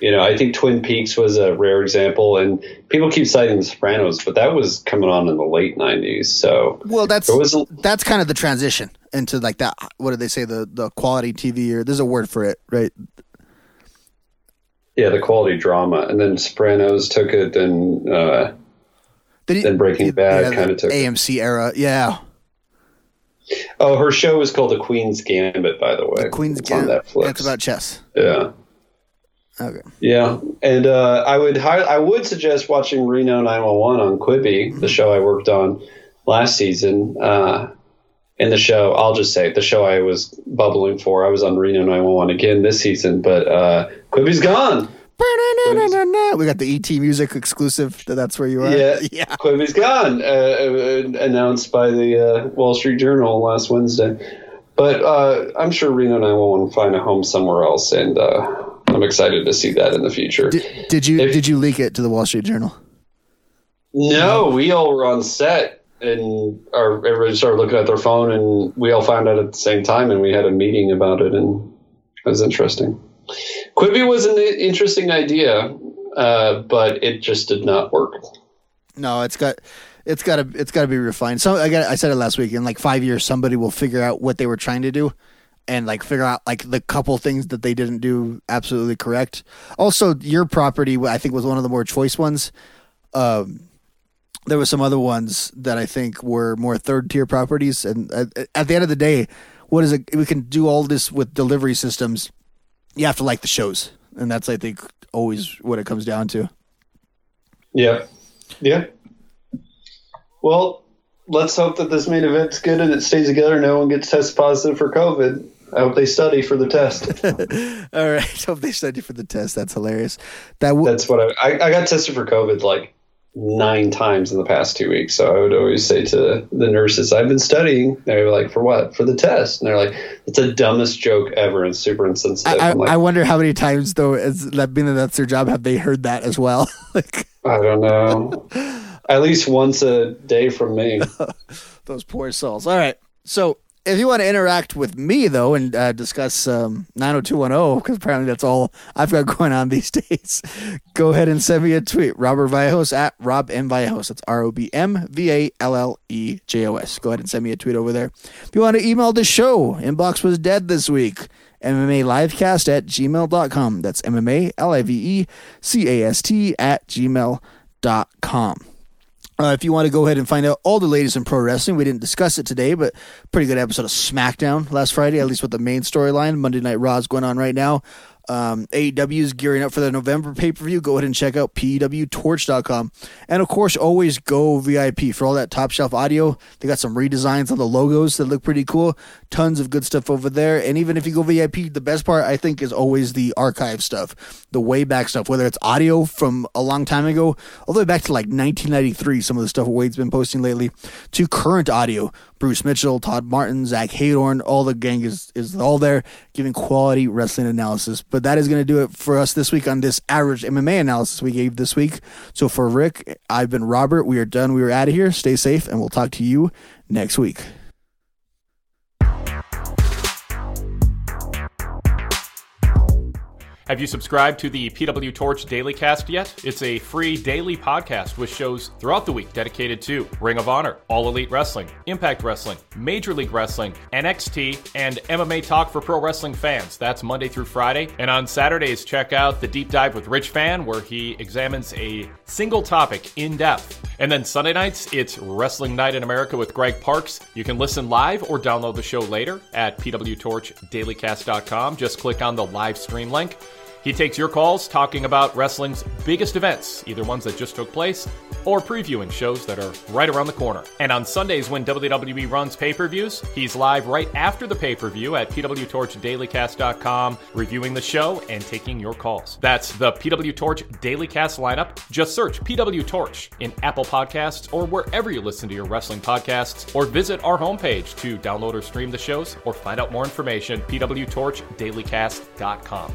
Speaker 2: You know, I think Twin Peaks was a rare example, and people keep citing The Sopranos, but that was coming on in the late '90s. So
Speaker 1: Well, that's
Speaker 2: was a-
Speaker 1: that's kind of the transition into like that. What do they say? The the quality TV or there's a word for it, right?
Speaker 2: yeah, the quality drama, and then Sopranos took it, and uh,
Speaker 1: He-
Speaker 2: then Breaking
Speaker 1: yeah,
Speaker 2: Bad
Speaker 1: the
Speaker 2: kind of took.
Speaker 1: AMC era. Yeah,
Speaker 2: Oh, her show is called The Queen's Gambit, by the way.
Speaker 1: The Queen's
Speaker 2: it's on
Speaker 1: Gambit.
Speaker 2: Netflix.
Speaker 1: That's about chess.
Speaker 2: Yeah.
Speaker 1: Okay.
Speaker 2: Yeah, and uh, I would I would suggest watching Reno 911 on Quibi, the show I worked on last season. Uh, in the show, I'll just say the show I was bubbling for. I was on Reno 911 again this season, but uh, Quibi's gone.
Speaker 1: We got the ET music exclusive. That's where you are.
Speaker 2: Yeah,
Speaker 1: yeah.
Speaker 2: Quibi's gone. Uh, uh, announced by the uh, Wall Street Journal last Wednesday. But uh, I'm sure Reno 911 will find a home somewhere else, and uh, I'm excited to see that in the future.
Speaker 1: Did, did you did you leak it to the Wall Street Journal?
Speaker 2: No, we all were on set, and our, everybody started looking at their phone, and we all found out at the same time, and we had a meeting about it, and it was interesting. Quibi was an interesting idea, uh, but it just did not work.
Speaker 1: No, it's got it's got to it's got to be refined. So I got I said it last week. In like five years, somebody will figure out what they were trying to do, and like figure out like the couple things that they didn't do absolutely correct. Also, your property I think was one of the more choice ones. Um, there were some other ones that I think were more third tier properties, and at, at the end of the day, what is it? We can do all this with delivery systems. You have to like the shows, and that's I think always what it comes down to.
Speaker 2: Yeah. Yeah. Well, let's hope that this main event's good and it stays together. No one gets tested positive for COVID. I hope they study for the test.
Speaker 1: All right. Hope they study for the test. That's hilarious. That w-
Speaker 2: That's what I, I, I got tested for COVID like nine times in the past two weeks. So I would always say to the nurses, I've been studying. They're like, for what? For the test. And they're like, it's the dumbest joke ever and super insensitive.
Speaker 1: I,
Speaker 2: I'm like,
Speaker 1: I wonder how many times though, as that being that that's their job, have they heard that as well? like
Speaker 2: I don't know. At least once a day from me.
Speaker 1: those poor souls. All right. So if you want to interact with me though and uh, discuss um, 90210 because apparently that's all I've got going on these days, go ahead and send me a tweet. Robert Vallejos at Rob M Vallejos. That's R O B M V A L L E J O S. Go ahead and send me a tweet over there. If you want to email the show, inbox was dead this week. MMA livecast at gmail.com. That's MMA L I V E C A S T at gmail.com. Uh, if you want to go ahead and find out all the latest in pro wrestling, we didn't discuss it today, but pretty good episode of SmackDown last Friday, at least with the main storyline. Monday Night Raw is going on right now. Um, AEW is gearing up for the November pay per view. Go ahead and check out PWTorch.com. And of course, always go VIP for all that top shelf audio. They got some redesigns on the logos that look pretty cool. Tons of good stuff over there. And even if you go VIP, the best part I think is always the archive stuff, the way back stuff, whether it's audio from a long time ago, all the way back to like 1993, some of the stuff Wade's been posting lately, to current audio. Bruce Mitchell, Todd Martin, Zach Heydorn, all the gang is, is all there giving quality wrestling analysis. But that is going to do it for us this week on this average MMA analysis we gave this week. So for Rick, I've been Robert. We are done. We are out of here. Stay safe, and we'll talk to you next week.
Speaker 4: Have you subscribed to the PW Torch Daily Cast yet? It's a free daily podcast with shows throughout the week dedicated to Ring of Honor, All Elite Wrestling, Impact Wrestling, Major League Wrestling, NXT, and MMA Talk for pro wrestling fans. That's Monday through Friday. And on Saturdays, check out the Deep Dive with Rich Fann, where he examines a single topic in depth. And then Sunday nights, it's Wrestling Night in America with Greg Parks. You can listen live or download the show later at pwtorchdailycast.com. Just click on the live stream link. He takes your calls talking about wrestling's biggest events, either ones that just took place or previewing shows that are right around the corner. And on Sundays, when WWE runs pay per views, he's live right after the pay per view at pwtorchdailycast.com, reviewing the show and taking your calls. That's the PW Torch Daily Cast lineup. Just search PW Torch in Apple Podcasts or wherever you listen to your wrestling podcasts, or visit our homepage to download or stream the shows or find out more information, pwtorchdailycast.com.